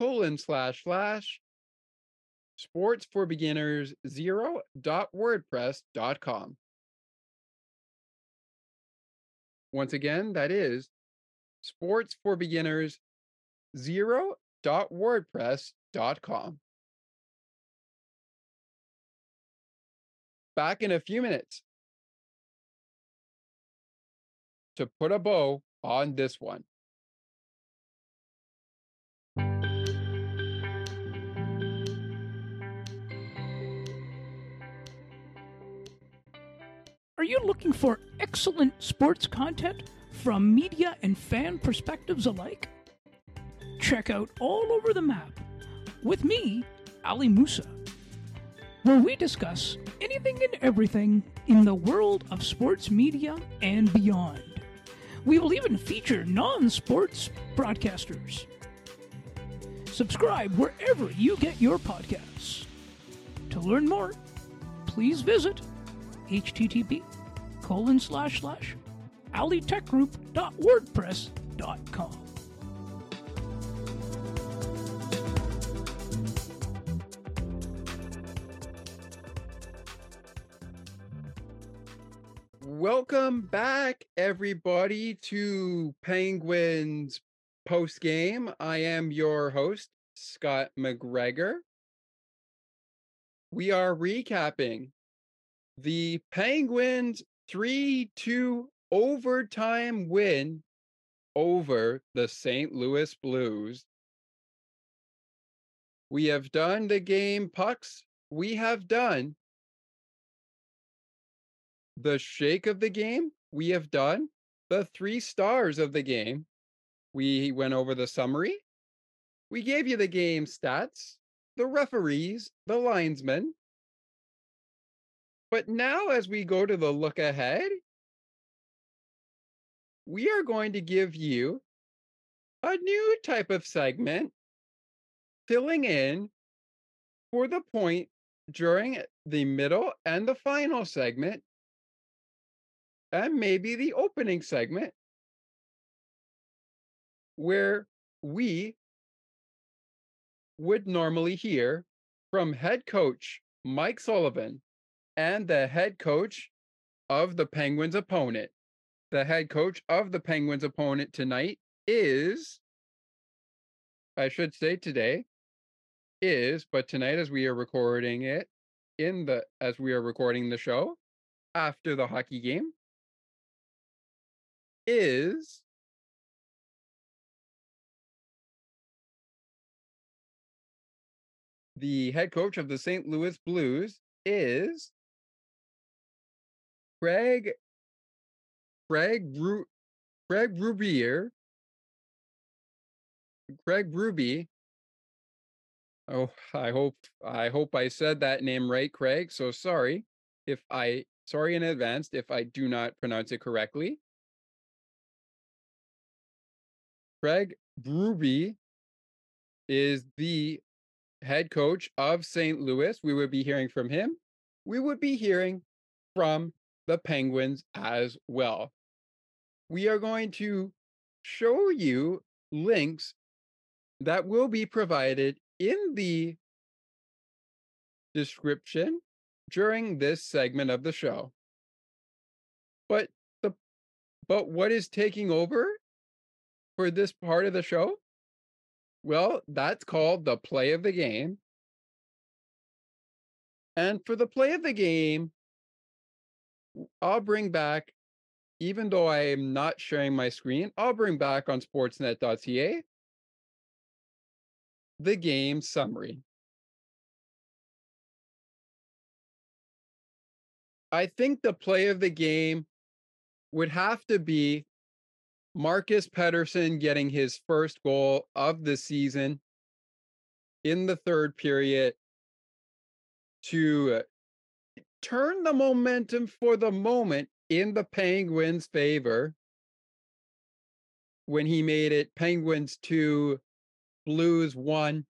colon slash slash sports for beginners zero dot wordpress dot com. Once again, that is sports for beginners zero dot wordpress dot com. Back in a few minutes to put a bow on this one. Are you looking for excellent sports content? From media and fan perspectives alike? Check out All Over the Map with me, Ali Musa, where we discuss anything and everything in the world of sports media and beyond. We will even feature non sports broadcasters. Subscribe wherever you get your podcasts. To learn more, please visit http colon slash slash alitechgroup.wordpress.com. Welcome back, everybody, to Penguins post game. I am your host, Scott McGregor. We are recapping the Penguins 3 2 overtime win over the St. Louis Blues. We have done the game pucks. We have done the shake of the game. We have done the three stars of the game. We went over the summary. We gave you the game stats, the referees, the linesmen. But now, as we go to the look ahead, we are going to give you a new type of segment filling in for the point during the middle and the final segment, and maybe the opening segment, where we would normally hear from head coach Mike Sullivan and the head coach of the Penguins' opponent. The head coach of the Penguins' opponent tonight is, I should say today, is, but tonight as we are recording it, in the as we are recording the show after the hockey game, is the head coach of the St. Louis Blues is Craig Craig Ru- Craig Rubier Craig Ruby. Oh, I hope I hope I said that name right, Craig. So sorry if I sorry in advance if I do not pronounce it correctly. Craig Ruby is the head coach of St. Louis. We would be hearing from him. We would be hearing from the Penguins as well. We are going to show you links that will be provided in the description during this segment of the show. But the but what is taking over for this part of the show? Well, that's called the play of the game. And for the play of the game, I'll bring back, even though I am not sharing my screen, I'll bring back on sportsnet.ca the game summary. I think the play of the game would have to be Marcus Pettersson getting his first goal of the season in the third period to turn the momentum for the moment in the Penguins' favor when he made it Penguins 2, Blues 1.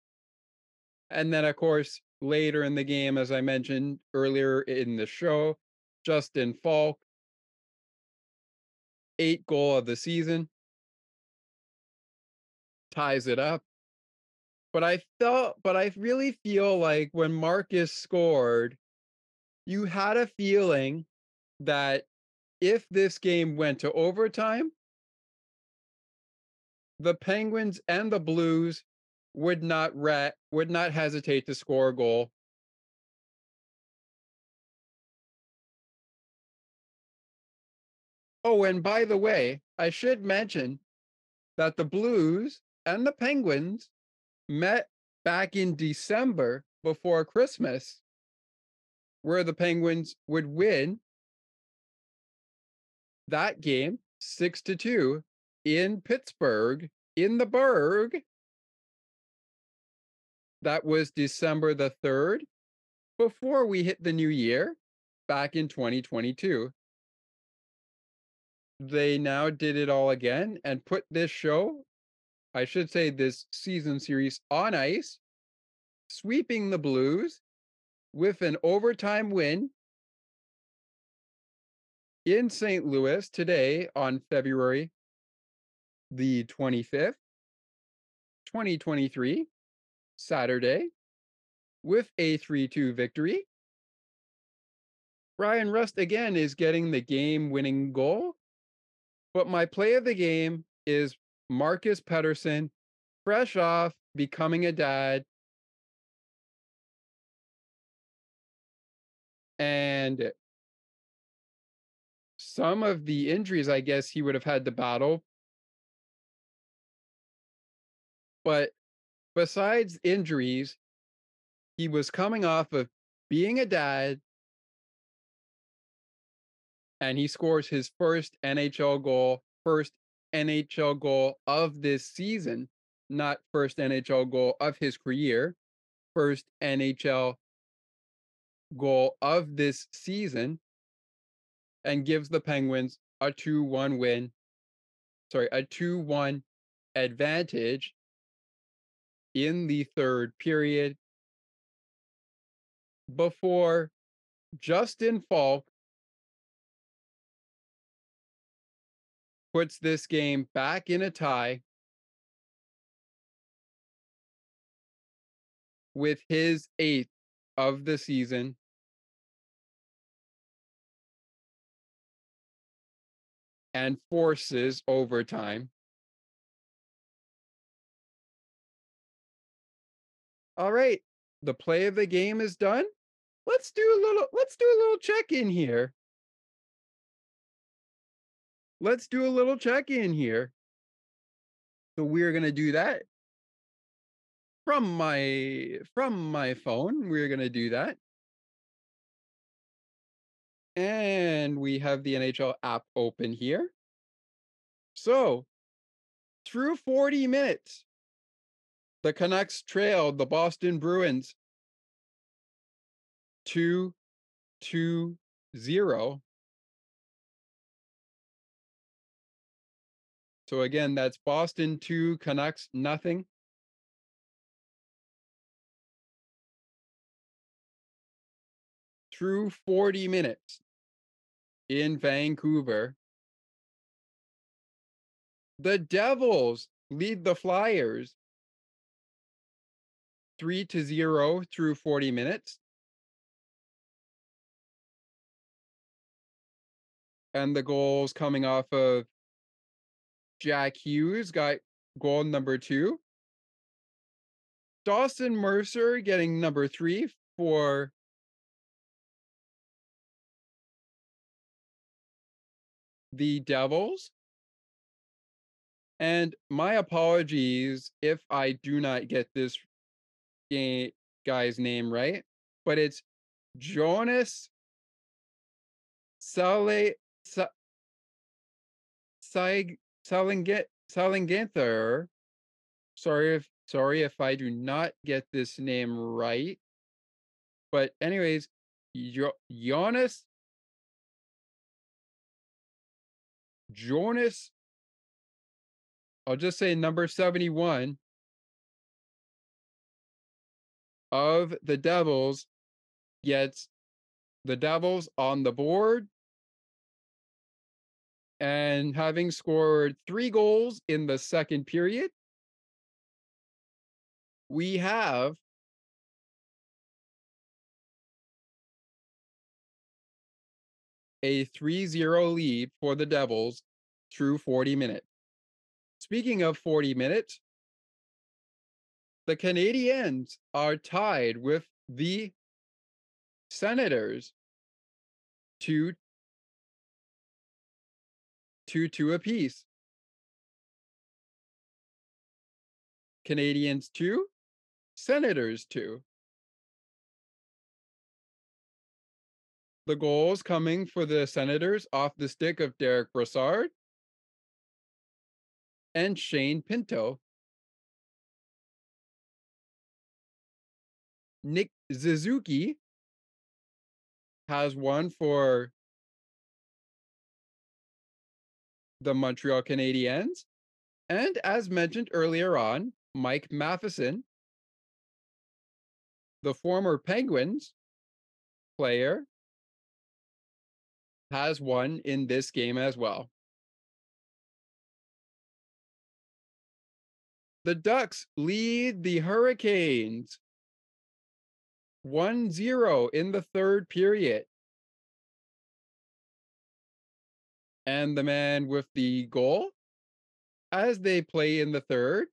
And then, of course, later in the game, as I mentioned earlier in the show, Justin Faulk, eight goal of the season, ties it up. But I felt, but I really feel like when Marcus scored, you had a feeling that if this game went to overtime, the Penguins and the Blues would not re- would not hesitate to score a goal. Oh, and by the way, I should mention that the Blues and the Penguins met back in December before Christmas where the Penguins would win that game 6 to 2 in Pittsburgh, in the Burgh. That was December the 3rd, before we hit the new year, back in 2022. They now did it all again and put this show, I should say this season series, on ice, sweeping the Blues with an overtime win in St. Louis today on February the 25th, 2023, Saturday, with a 3 2 victory. Bryan Rust again is getting the game winning goal. But my play of the game is Marcus Pettersson, fresh off becoming a dad. And some of the injuries, I guess he would have had to battle. But besides injuries, he was coming off of being a dad and he scores his first NHL goal, first NHL goal of this season, not first NHL goal of his career, first NHL goal of this season, and gives the Penguins a 2 1 win. Sorry, a 2 1 advantage in the third period before Justin Faulk puts this game back in a tie with his eighth of the season. And forces over time. All right, the play of the game is done. Let's do a little let's do a little check in here let's do a little check in here. So we're going to do that from my from my phone. We're going to do that. And we have the NHL app open here. So, through 40 minutes, the Canucks trailed the Boston Bruins 2 2 0 So again, that's Boston 2, Canucks nothing. Through 40 minutes in Vancouver. The Devils lead the Flyers 3 to 0 through 40 minutes. And the goals coming off of Jack Hughes got goal number two. Dawson Mercer getting number three for the Devils. And my apologies if I do not get this guy's name right, but it's Jonas Sale Salinganther. Sorry if sorry if I do not get this name right. But anyways, Jonas Jonas I'll just say number 71 of the Devils gets the Devils on the board. And having scored three goals in the second period, we have a 3 0 lead for the Devils through 40 minutes. Speaking of 40 minutes, the Canadiens are tied with the Senators to 2 2 apiece. Canadians 2, Senators 2. The goals coming for the Senators off the stick of Derick Brassard and Shane Pinto. Nick Suzuki has one for the Montreal Canadiens. And as mentioned earlier on, Mike Matheson, the former Penguins player, has one in this game as well. The Ducks lead the Hurricanes 1 0 in the third period. And the man with the goal as they play in the third.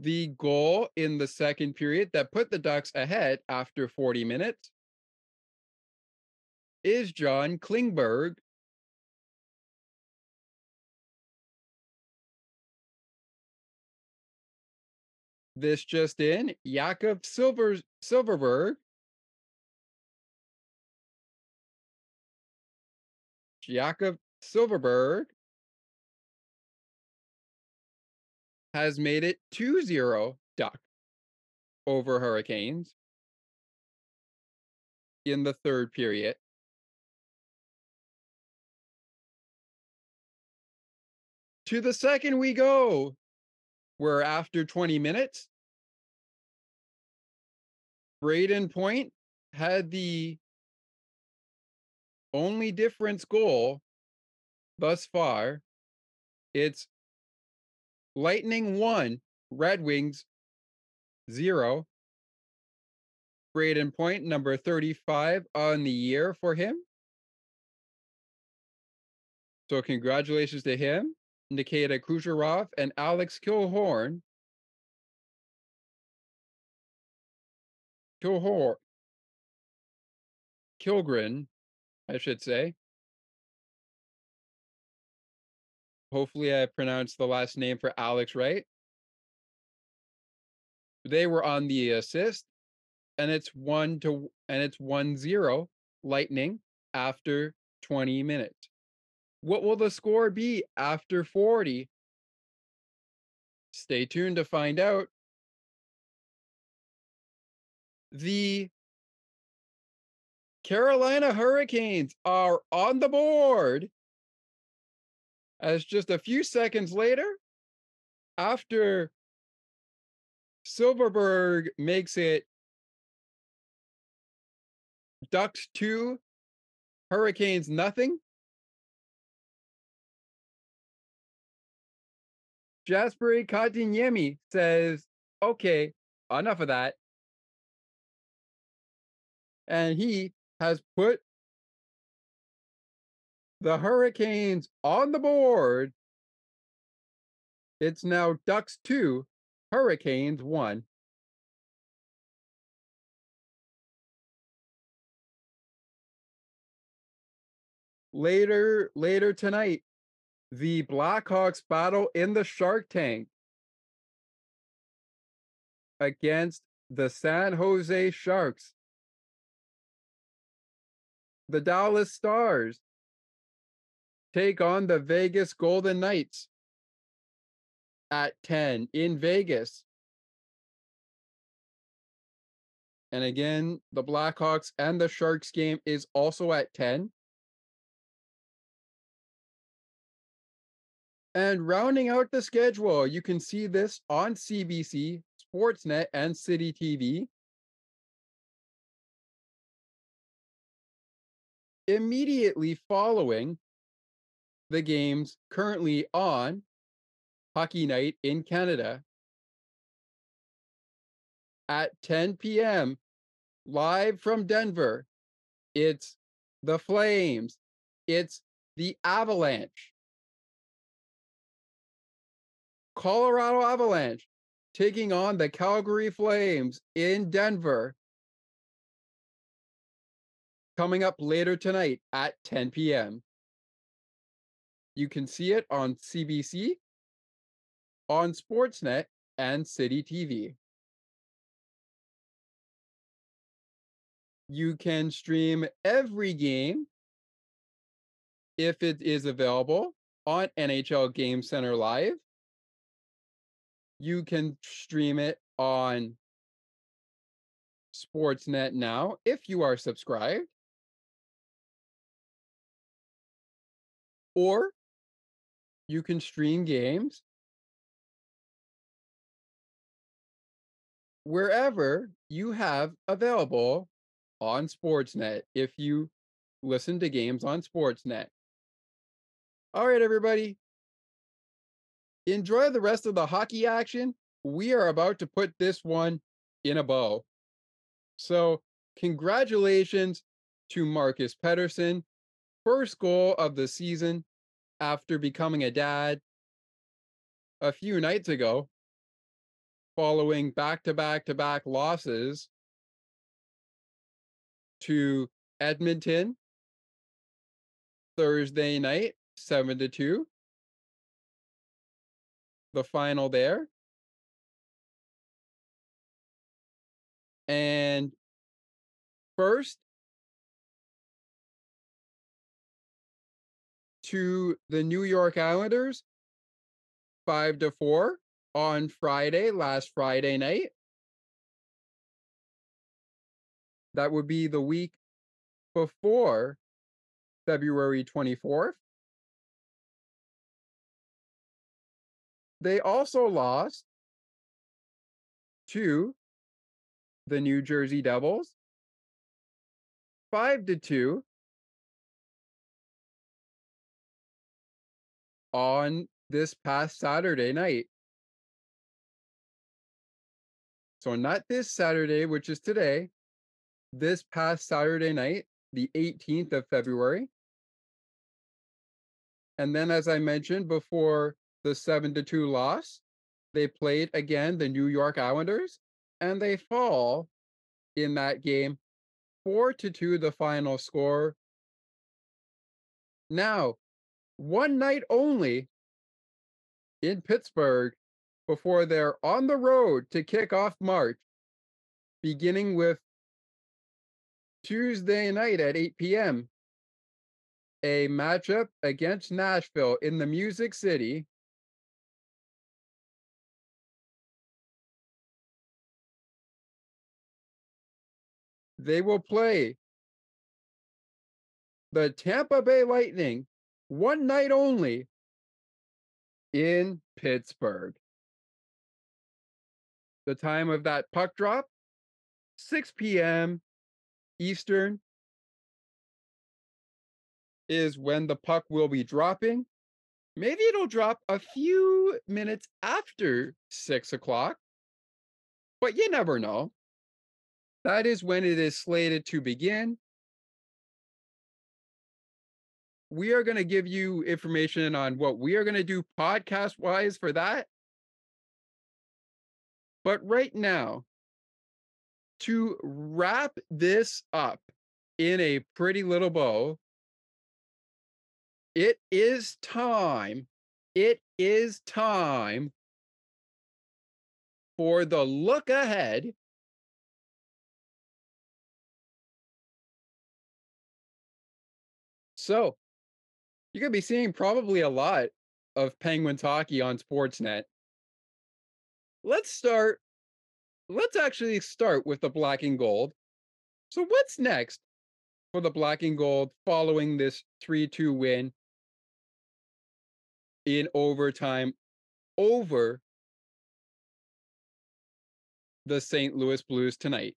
The goal in the second period that put the Ducks ahead after 40 minutes is John Klingberg. This just in, Jakob Silver, Silfverberg Jakob Silfverberg has made it 2 0 Duck over Hurricanes in the third period. To the second we go, where after 20 minutes, Brayden Point had the only difference goal thus far. It's Lightning one, Red Wings zero. Brayden Point, number 35 on the year for him. So congratulations to him, Nikita Kucherov, and Alex Kilhorn. Kilhor. Kilgren, I should say. Hopefully, I pronounced the last name for Alex right. They were on the assist, and it's one to and it's one zero Lightning after 20 minutes. What will the score be after 40? Stay tuned to find out. The Carolina Hurricanes are on the board as just a few seconds later, after Silfverberg makes it Ducks 2, Hurricanes nothing. Jasper Kotkaniemi says, okay, enough of that. And he has put the Hurricanes on the board. It's now Ducks 2, Hurricanes 1. Later later tonight, the Blackhawks battle in the Shark Tank against the San Jose Sharks. The Dallas Stars take on the Vegas Golden Knights at 10 in Vegas. And again, the Blackhawks and the Sharks game is also at 10. And rounding out the schedule, you can see this on CBC, Sportsnet, and City TV. Immediately following the games currently on Hockey Night in Canada at 10 p.m. live from Denver. It's the Flames. It's the Avalanche. Colorado Avalanche taking on the Calgary Flames in Denver. Coming up later tonight at 10 p.m. You can see it on CBC, on Sportsnet, and City TV. You can stream every game if it is available on NHL Game Center Live. You can stream it on Sportsnet now if you are subscribed. Or you can stream games wherever you have available on Sportsnet if you listen to games on Sportsnet. All right, everybody. Enjoy the rest of the hockey action. We are about to put this one in a bow. So, congratulations to Marcus Pettersson. First goal of the season after becoming a dad a few nights ago, following back to back to back losses to Edmonton Thursday night, 7 to 2. The final there. And first to the New York Islanders, 5 to 4 on Friday, last Friday night. That would be the week before February 24th. They also lost to the New Jersey Devils 5 to 2 on this past Saturday night. So not this Saturday, which is today, this past Saturday night, the 18th of February. And then, as I mentioned before the 7 to 2 loss, they played again the New York Islanders and they fall in that game 4 to 2 the final score. Now, one night only in Pittsburgh before they're on the road to kick off March, beginning with Tuesday night at 8 p.m. A matchup against Nashville in the Music City. They will play the Tampa Bay Lightning one night only in Pittsburgh. The time of that puck drop 6 p.m. Eastern is when the puck will be dropping. Maybe it'll drop a few minutes after six o'clock, but you never know. That is when it is slated to begin. We are going to give you information on what we are going to do podcast wise for that. But right now, to wrap this up in a pretty little bow, it is time. It is time for the look ahead. So, you're going to be seeing probably a lot of Penguins hockey on Sportsnet. Let's start let's actually start with the black and gold. So, what's next for the black and gold following this 3 2 win in overtime over the St. Louis Blues tonight?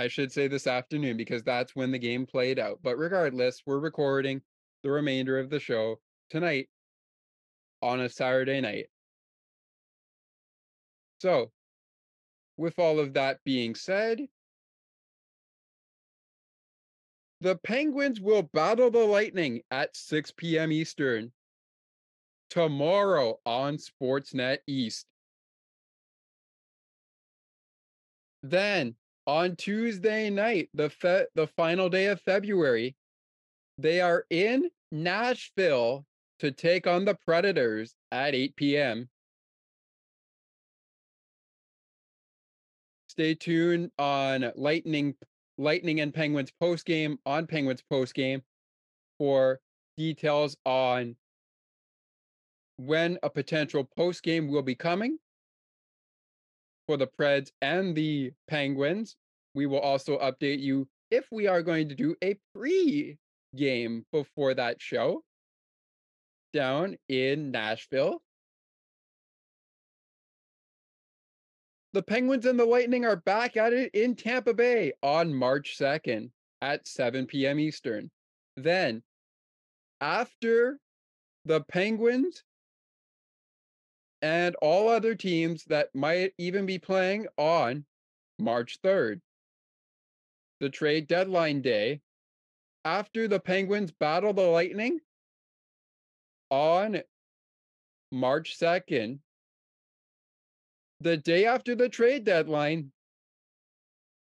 I should say this afternoon because that's when the game played out. But regardless, we're recording the remainder of the show tonight on a Saturday night. So, with all of that being said, the Penguins will battle the Lightning at 6 p.m. Eastern tomorrow on Sportsnet East. Then on Tuesday night, the fe- the final day of February, they are in Nashville to take on the Predators at 8 p.m. Stay tuned on Lightning, Lightning and Penguins post game on Penguins post game for details on when a potential post game will be coming for the Preds and the Penguins. We will also update you if we are going to do a pre game before that show down in Nashville. The Penguins and the Lightning are back at it in Tampa Bay on March 2nd at 7 p.m. Eastern. Then, after the Penguins and all other teams that might even be playing on March 3rd, the trade deadline day, after the Penguins battle the Lightning on March 2nd, the day after the trade deadline,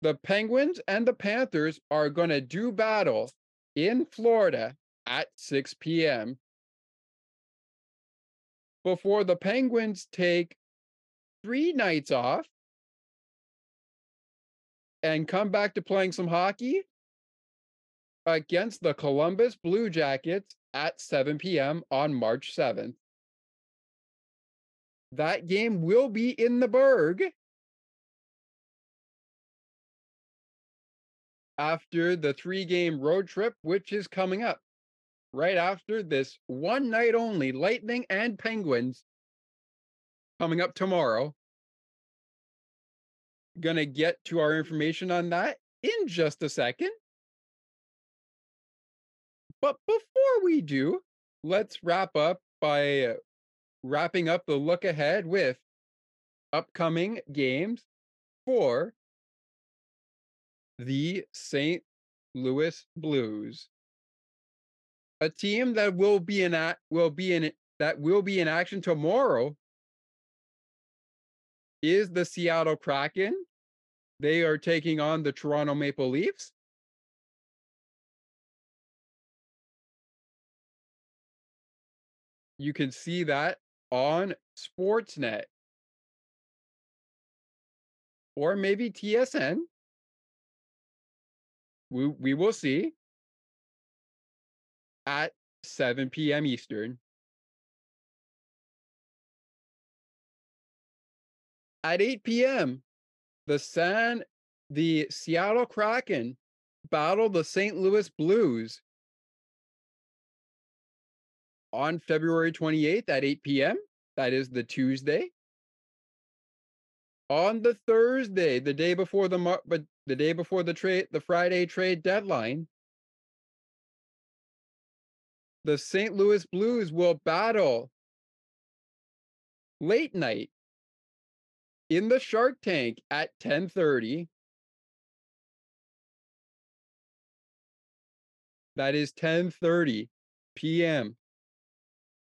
the Penguins and the Panthers are going to do battle in Florida at 6 p.m. before the Penguins take three nights off and come back to playing some hockey against the Columbus Blue Jackets at 7 p.m. on March 7th. That game will be in the Burgh after the three game road trip, which is coming up right after this one night only Lightning and Penguins coming up tomorrow. Gonna get to our information on that in just a second. But before we do, let's wrap up by wrapping up the look ahead with upcoming games for the St. Louis Blues. A team that will be in act will be in that will be in action tomorrow is the Seattle Kraken. They are taking on the Toronto Maple Leafs. You can see that on Sportsnet or maybe TSN. We, we will see at 7 p.m. Eastern. At 8 p.m., the San the Seattle Kraken battle the St. Louis Blues on February 28th at 8 p.m. That is the Tuesday. On the Thursday, the day before the but the day before the trade, the Friday trade deadline, the St. Louis Blues will battle late night in the Shark Tank at 10:30. That is 10:30 p.m.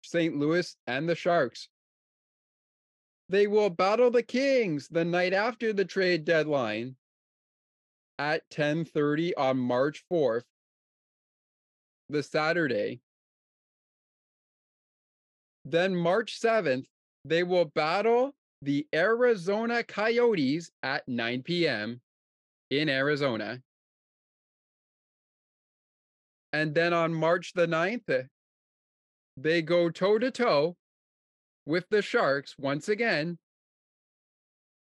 St. Louis and the Sharks. They will battle the Kings the night after the trade deadline at 10:30 on March 4th, the Saturday. Then March 7th, they will battle the Arizona Coyotes at 9 p.m. in Arizona. And then on March the 9th, eh, they go toe to toe with the Sharks once again,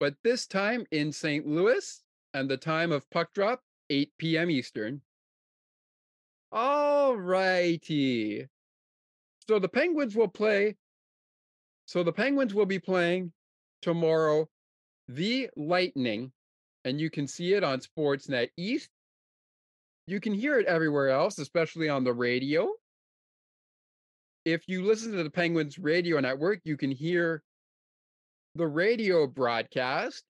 but this time in St. Louis and the time of puck drop, 8 p.m. Eastern. All righty. So the Penguins will play. So the Penguins will be playing tomorrow the Lightning, and you can see it on Sportsnet East. You can hear it everywhere else, especially on the radio if you listen to the Penguins radio network, you can hear the radio broadcast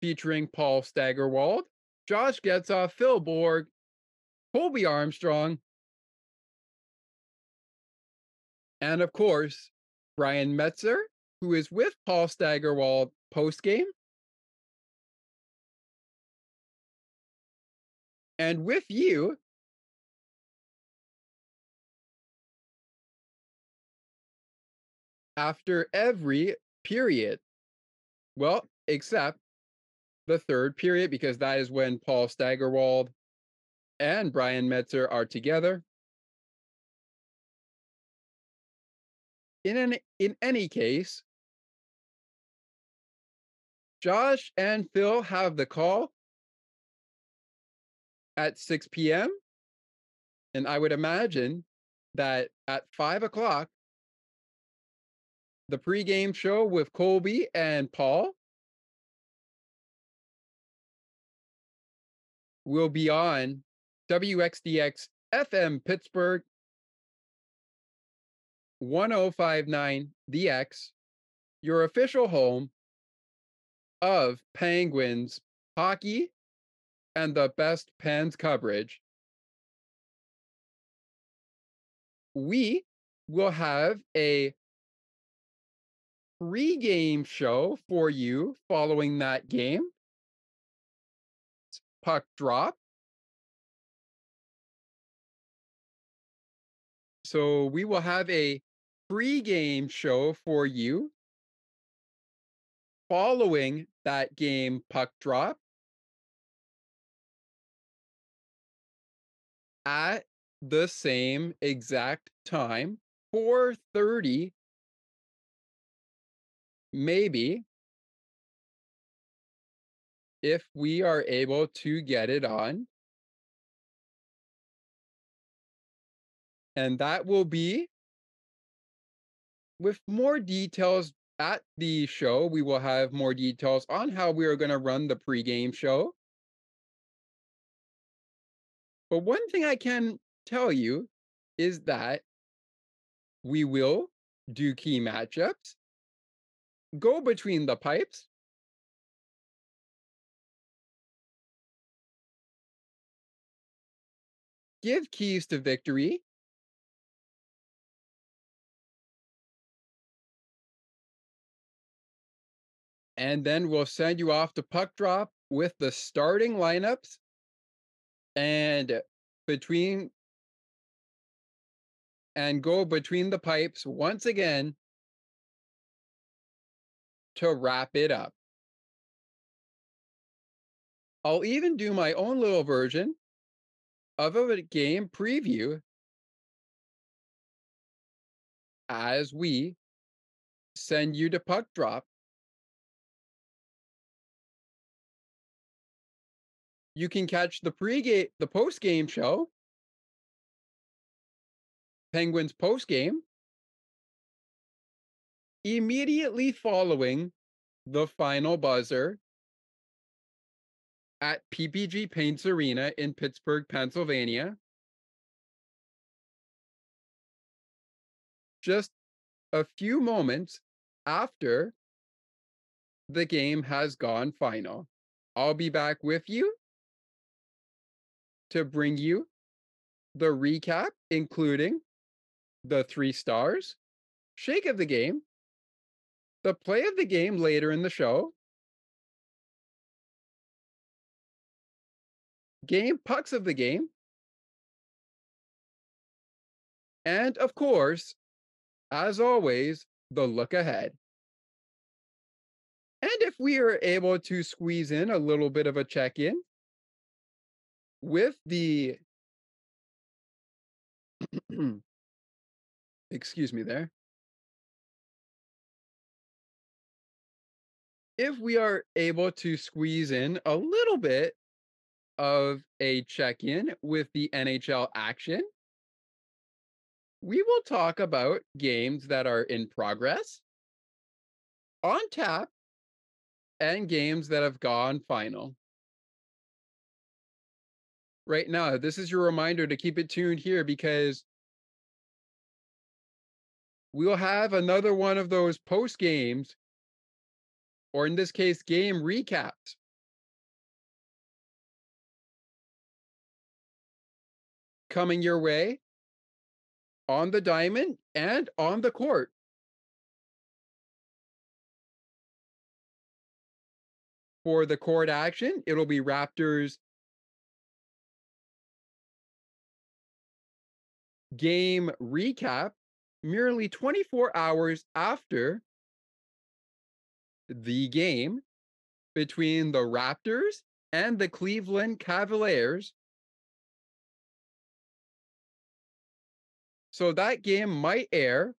featuring Paul Steigerwald, Josh Getzoff, Phil Bourque, Colby Armstrong, and of course, Brian Metzer, who is with Paul Steigerwald post game. And with you after every period. Well, except the third period, because that is when Paul Steigerwald and Brian Metzer are together. In an, in any case, Josh and Phil have the call at 6 p.m. And I would imagine that at five o'clock, the pregame show with Colby and Paul will be on WXDX FM Pittsburgh 1059 The your official home of Penguins hockey and the best Pens coverage. We will have a pre-game show for you following that game. Puck drop. So we will have a pre-game show for you. Following that game puck drop. At the same exact time 4:30 maybe. If we are able to get it on. And that will be with more details at the show, we will have more details on how we are going to run the pregame show. But one thing I can tell you is that we will do key matchups, go between the pipes, give keys to victory, and then we'll send you off to puck drop with the starting lineups and between and go between the pipes once again to wrap it up. I'll even do my own little version of a game preview as we send you to puck drop you can catch the pre-game, the post-game show, Penguins post-game, immediately following the final buzzer at PPG Paints Arena in Pittsburgh, Pennsylvania. Just a few moments after the game has gone final. I'll be back with you to bring you the recap, including the three stars, shake of the game, the play of the game later in the show, game pucks of the game, and of course, as always, the look ahead. And if we are able to squeeze in a little bit of a check in, with the *clears throat* excuse me there. If we are able to squeeze in a little bit of a check-in with the NHL action we will talk about games that are in progress on tap and games that have gone final right now. This is your reminder to keep it tuned here because we'll have another one of those post games, or in this case, game recaps. Coming your way on the diamond and on the court. For the court action, it'll be Raptors game recap merely 24 hours after the game between the Raptors and the Cleveland Cavaliers. So that game might air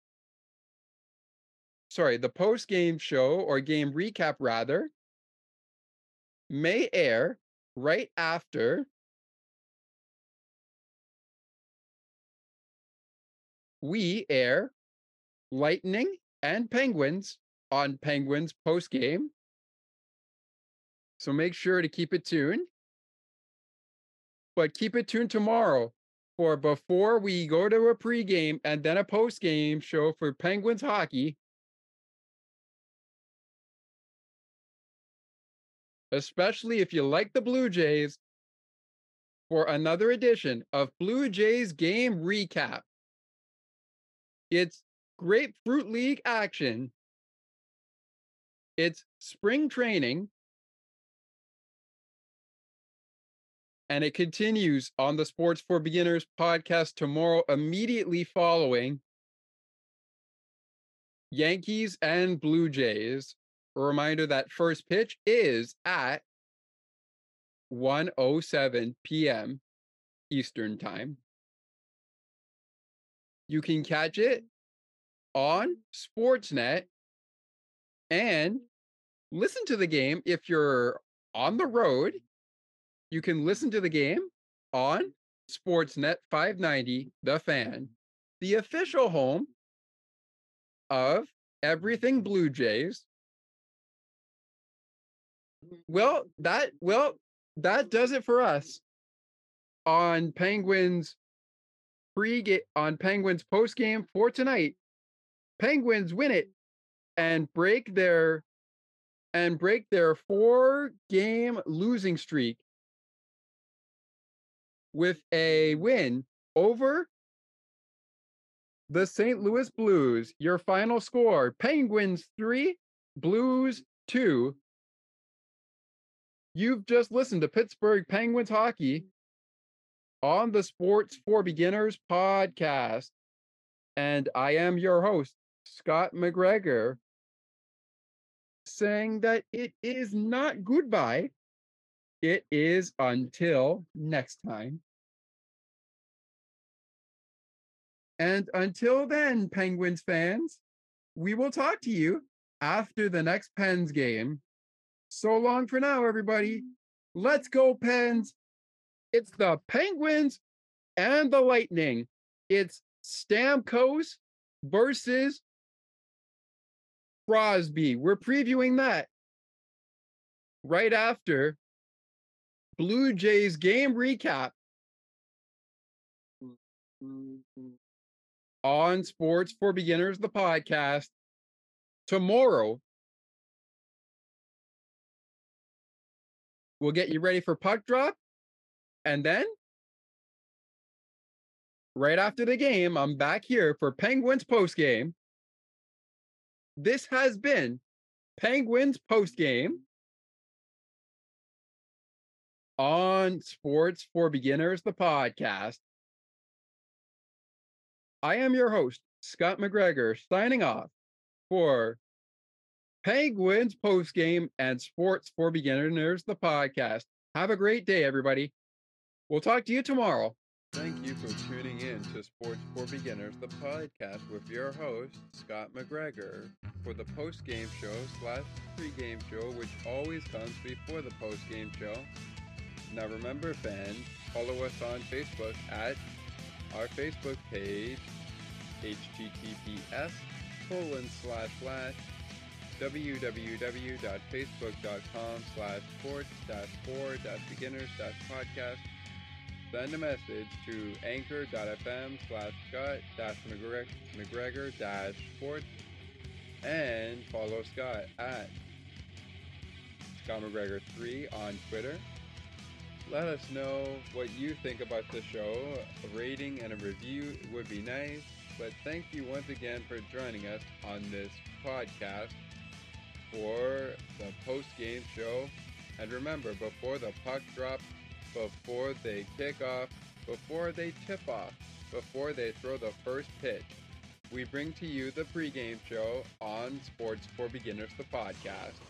sorry, the post game show or game recap rather may air right after we air Lightning and Penguins on Penguins post game. So make sure to keep it tuned. But keep it tuned tomorrow for before we go to a pregame and then a postgame show for Penguins hockey. Especially if you like the Blue Jays, for another edition of Blue Jays game recap. It's Grapefruit League action. It's spring training. And it continues on the Sports for Beginners podcast tomorrow, immediately following Yankees and Blue Jays. A reminder that first pitch is at 1:07 p.m. Eastern Time. You can catch it on Sportsnet and listen to the game if you're on the road. You can listen to the game on Sportsnet 590 The Fan, the official home of everything Blue Jays. Well, that well, that does it for us on Penguins pre on Penguins post game for tonight. Penguins win it and break their and break their four game losing streak with a win over the St. Louis Blues. Your final score Penguins 3, Blues 2. You've just listened to Pittsburgh Penguins hockey on the Sports for Beginners podcast. And I am your host, Scott McGregor, saying that it is not goodbye, it is until next time. And until then, Penguins fans, we will talk to you after the next Pens game. So long for now, everybody. Let's go, Pens. It's the Penguins and the Lightning. It's Stamkos versus Crosby. We're previewing that right after Blue Jays game recap on Sports for Beginners, the podcast. Tomorrow, we'll get you ready for puck drop. And then, right after the game, I'm back here for Penguins post game. This has been Penguins post game on Sports for Beginners, the podcast. I am your host, Scott McGregor, signing off for Penguins post game and Sports for Beginners, the podcast. Have a great day, everybody. We'll talk to you tomorrow. Thank you for tuning in to Sports for Beginners, the podcast with your host, Scott McGregor, for the post-game show slash pre-game show, which always comes before the post-game show. Now remember, fans, follow us on Facebook at our Facebook page, https colon slash slash www.facebook.com slash sports dash for dash beginners dash podcast send a message to anchor.fm slash Scott dash McGregor dash sports and follow Scott at Scott McGregor 3 on Twitter. Let us know what you think about the show. A rating and a review would be nice. But thank you once again for joining us on this podcast for the post game show. And remember, before the puck drop before they kick off, before they tip off, before they throw the first pitch. We bring to you the pregame show on Sports for Beginners, the podcast.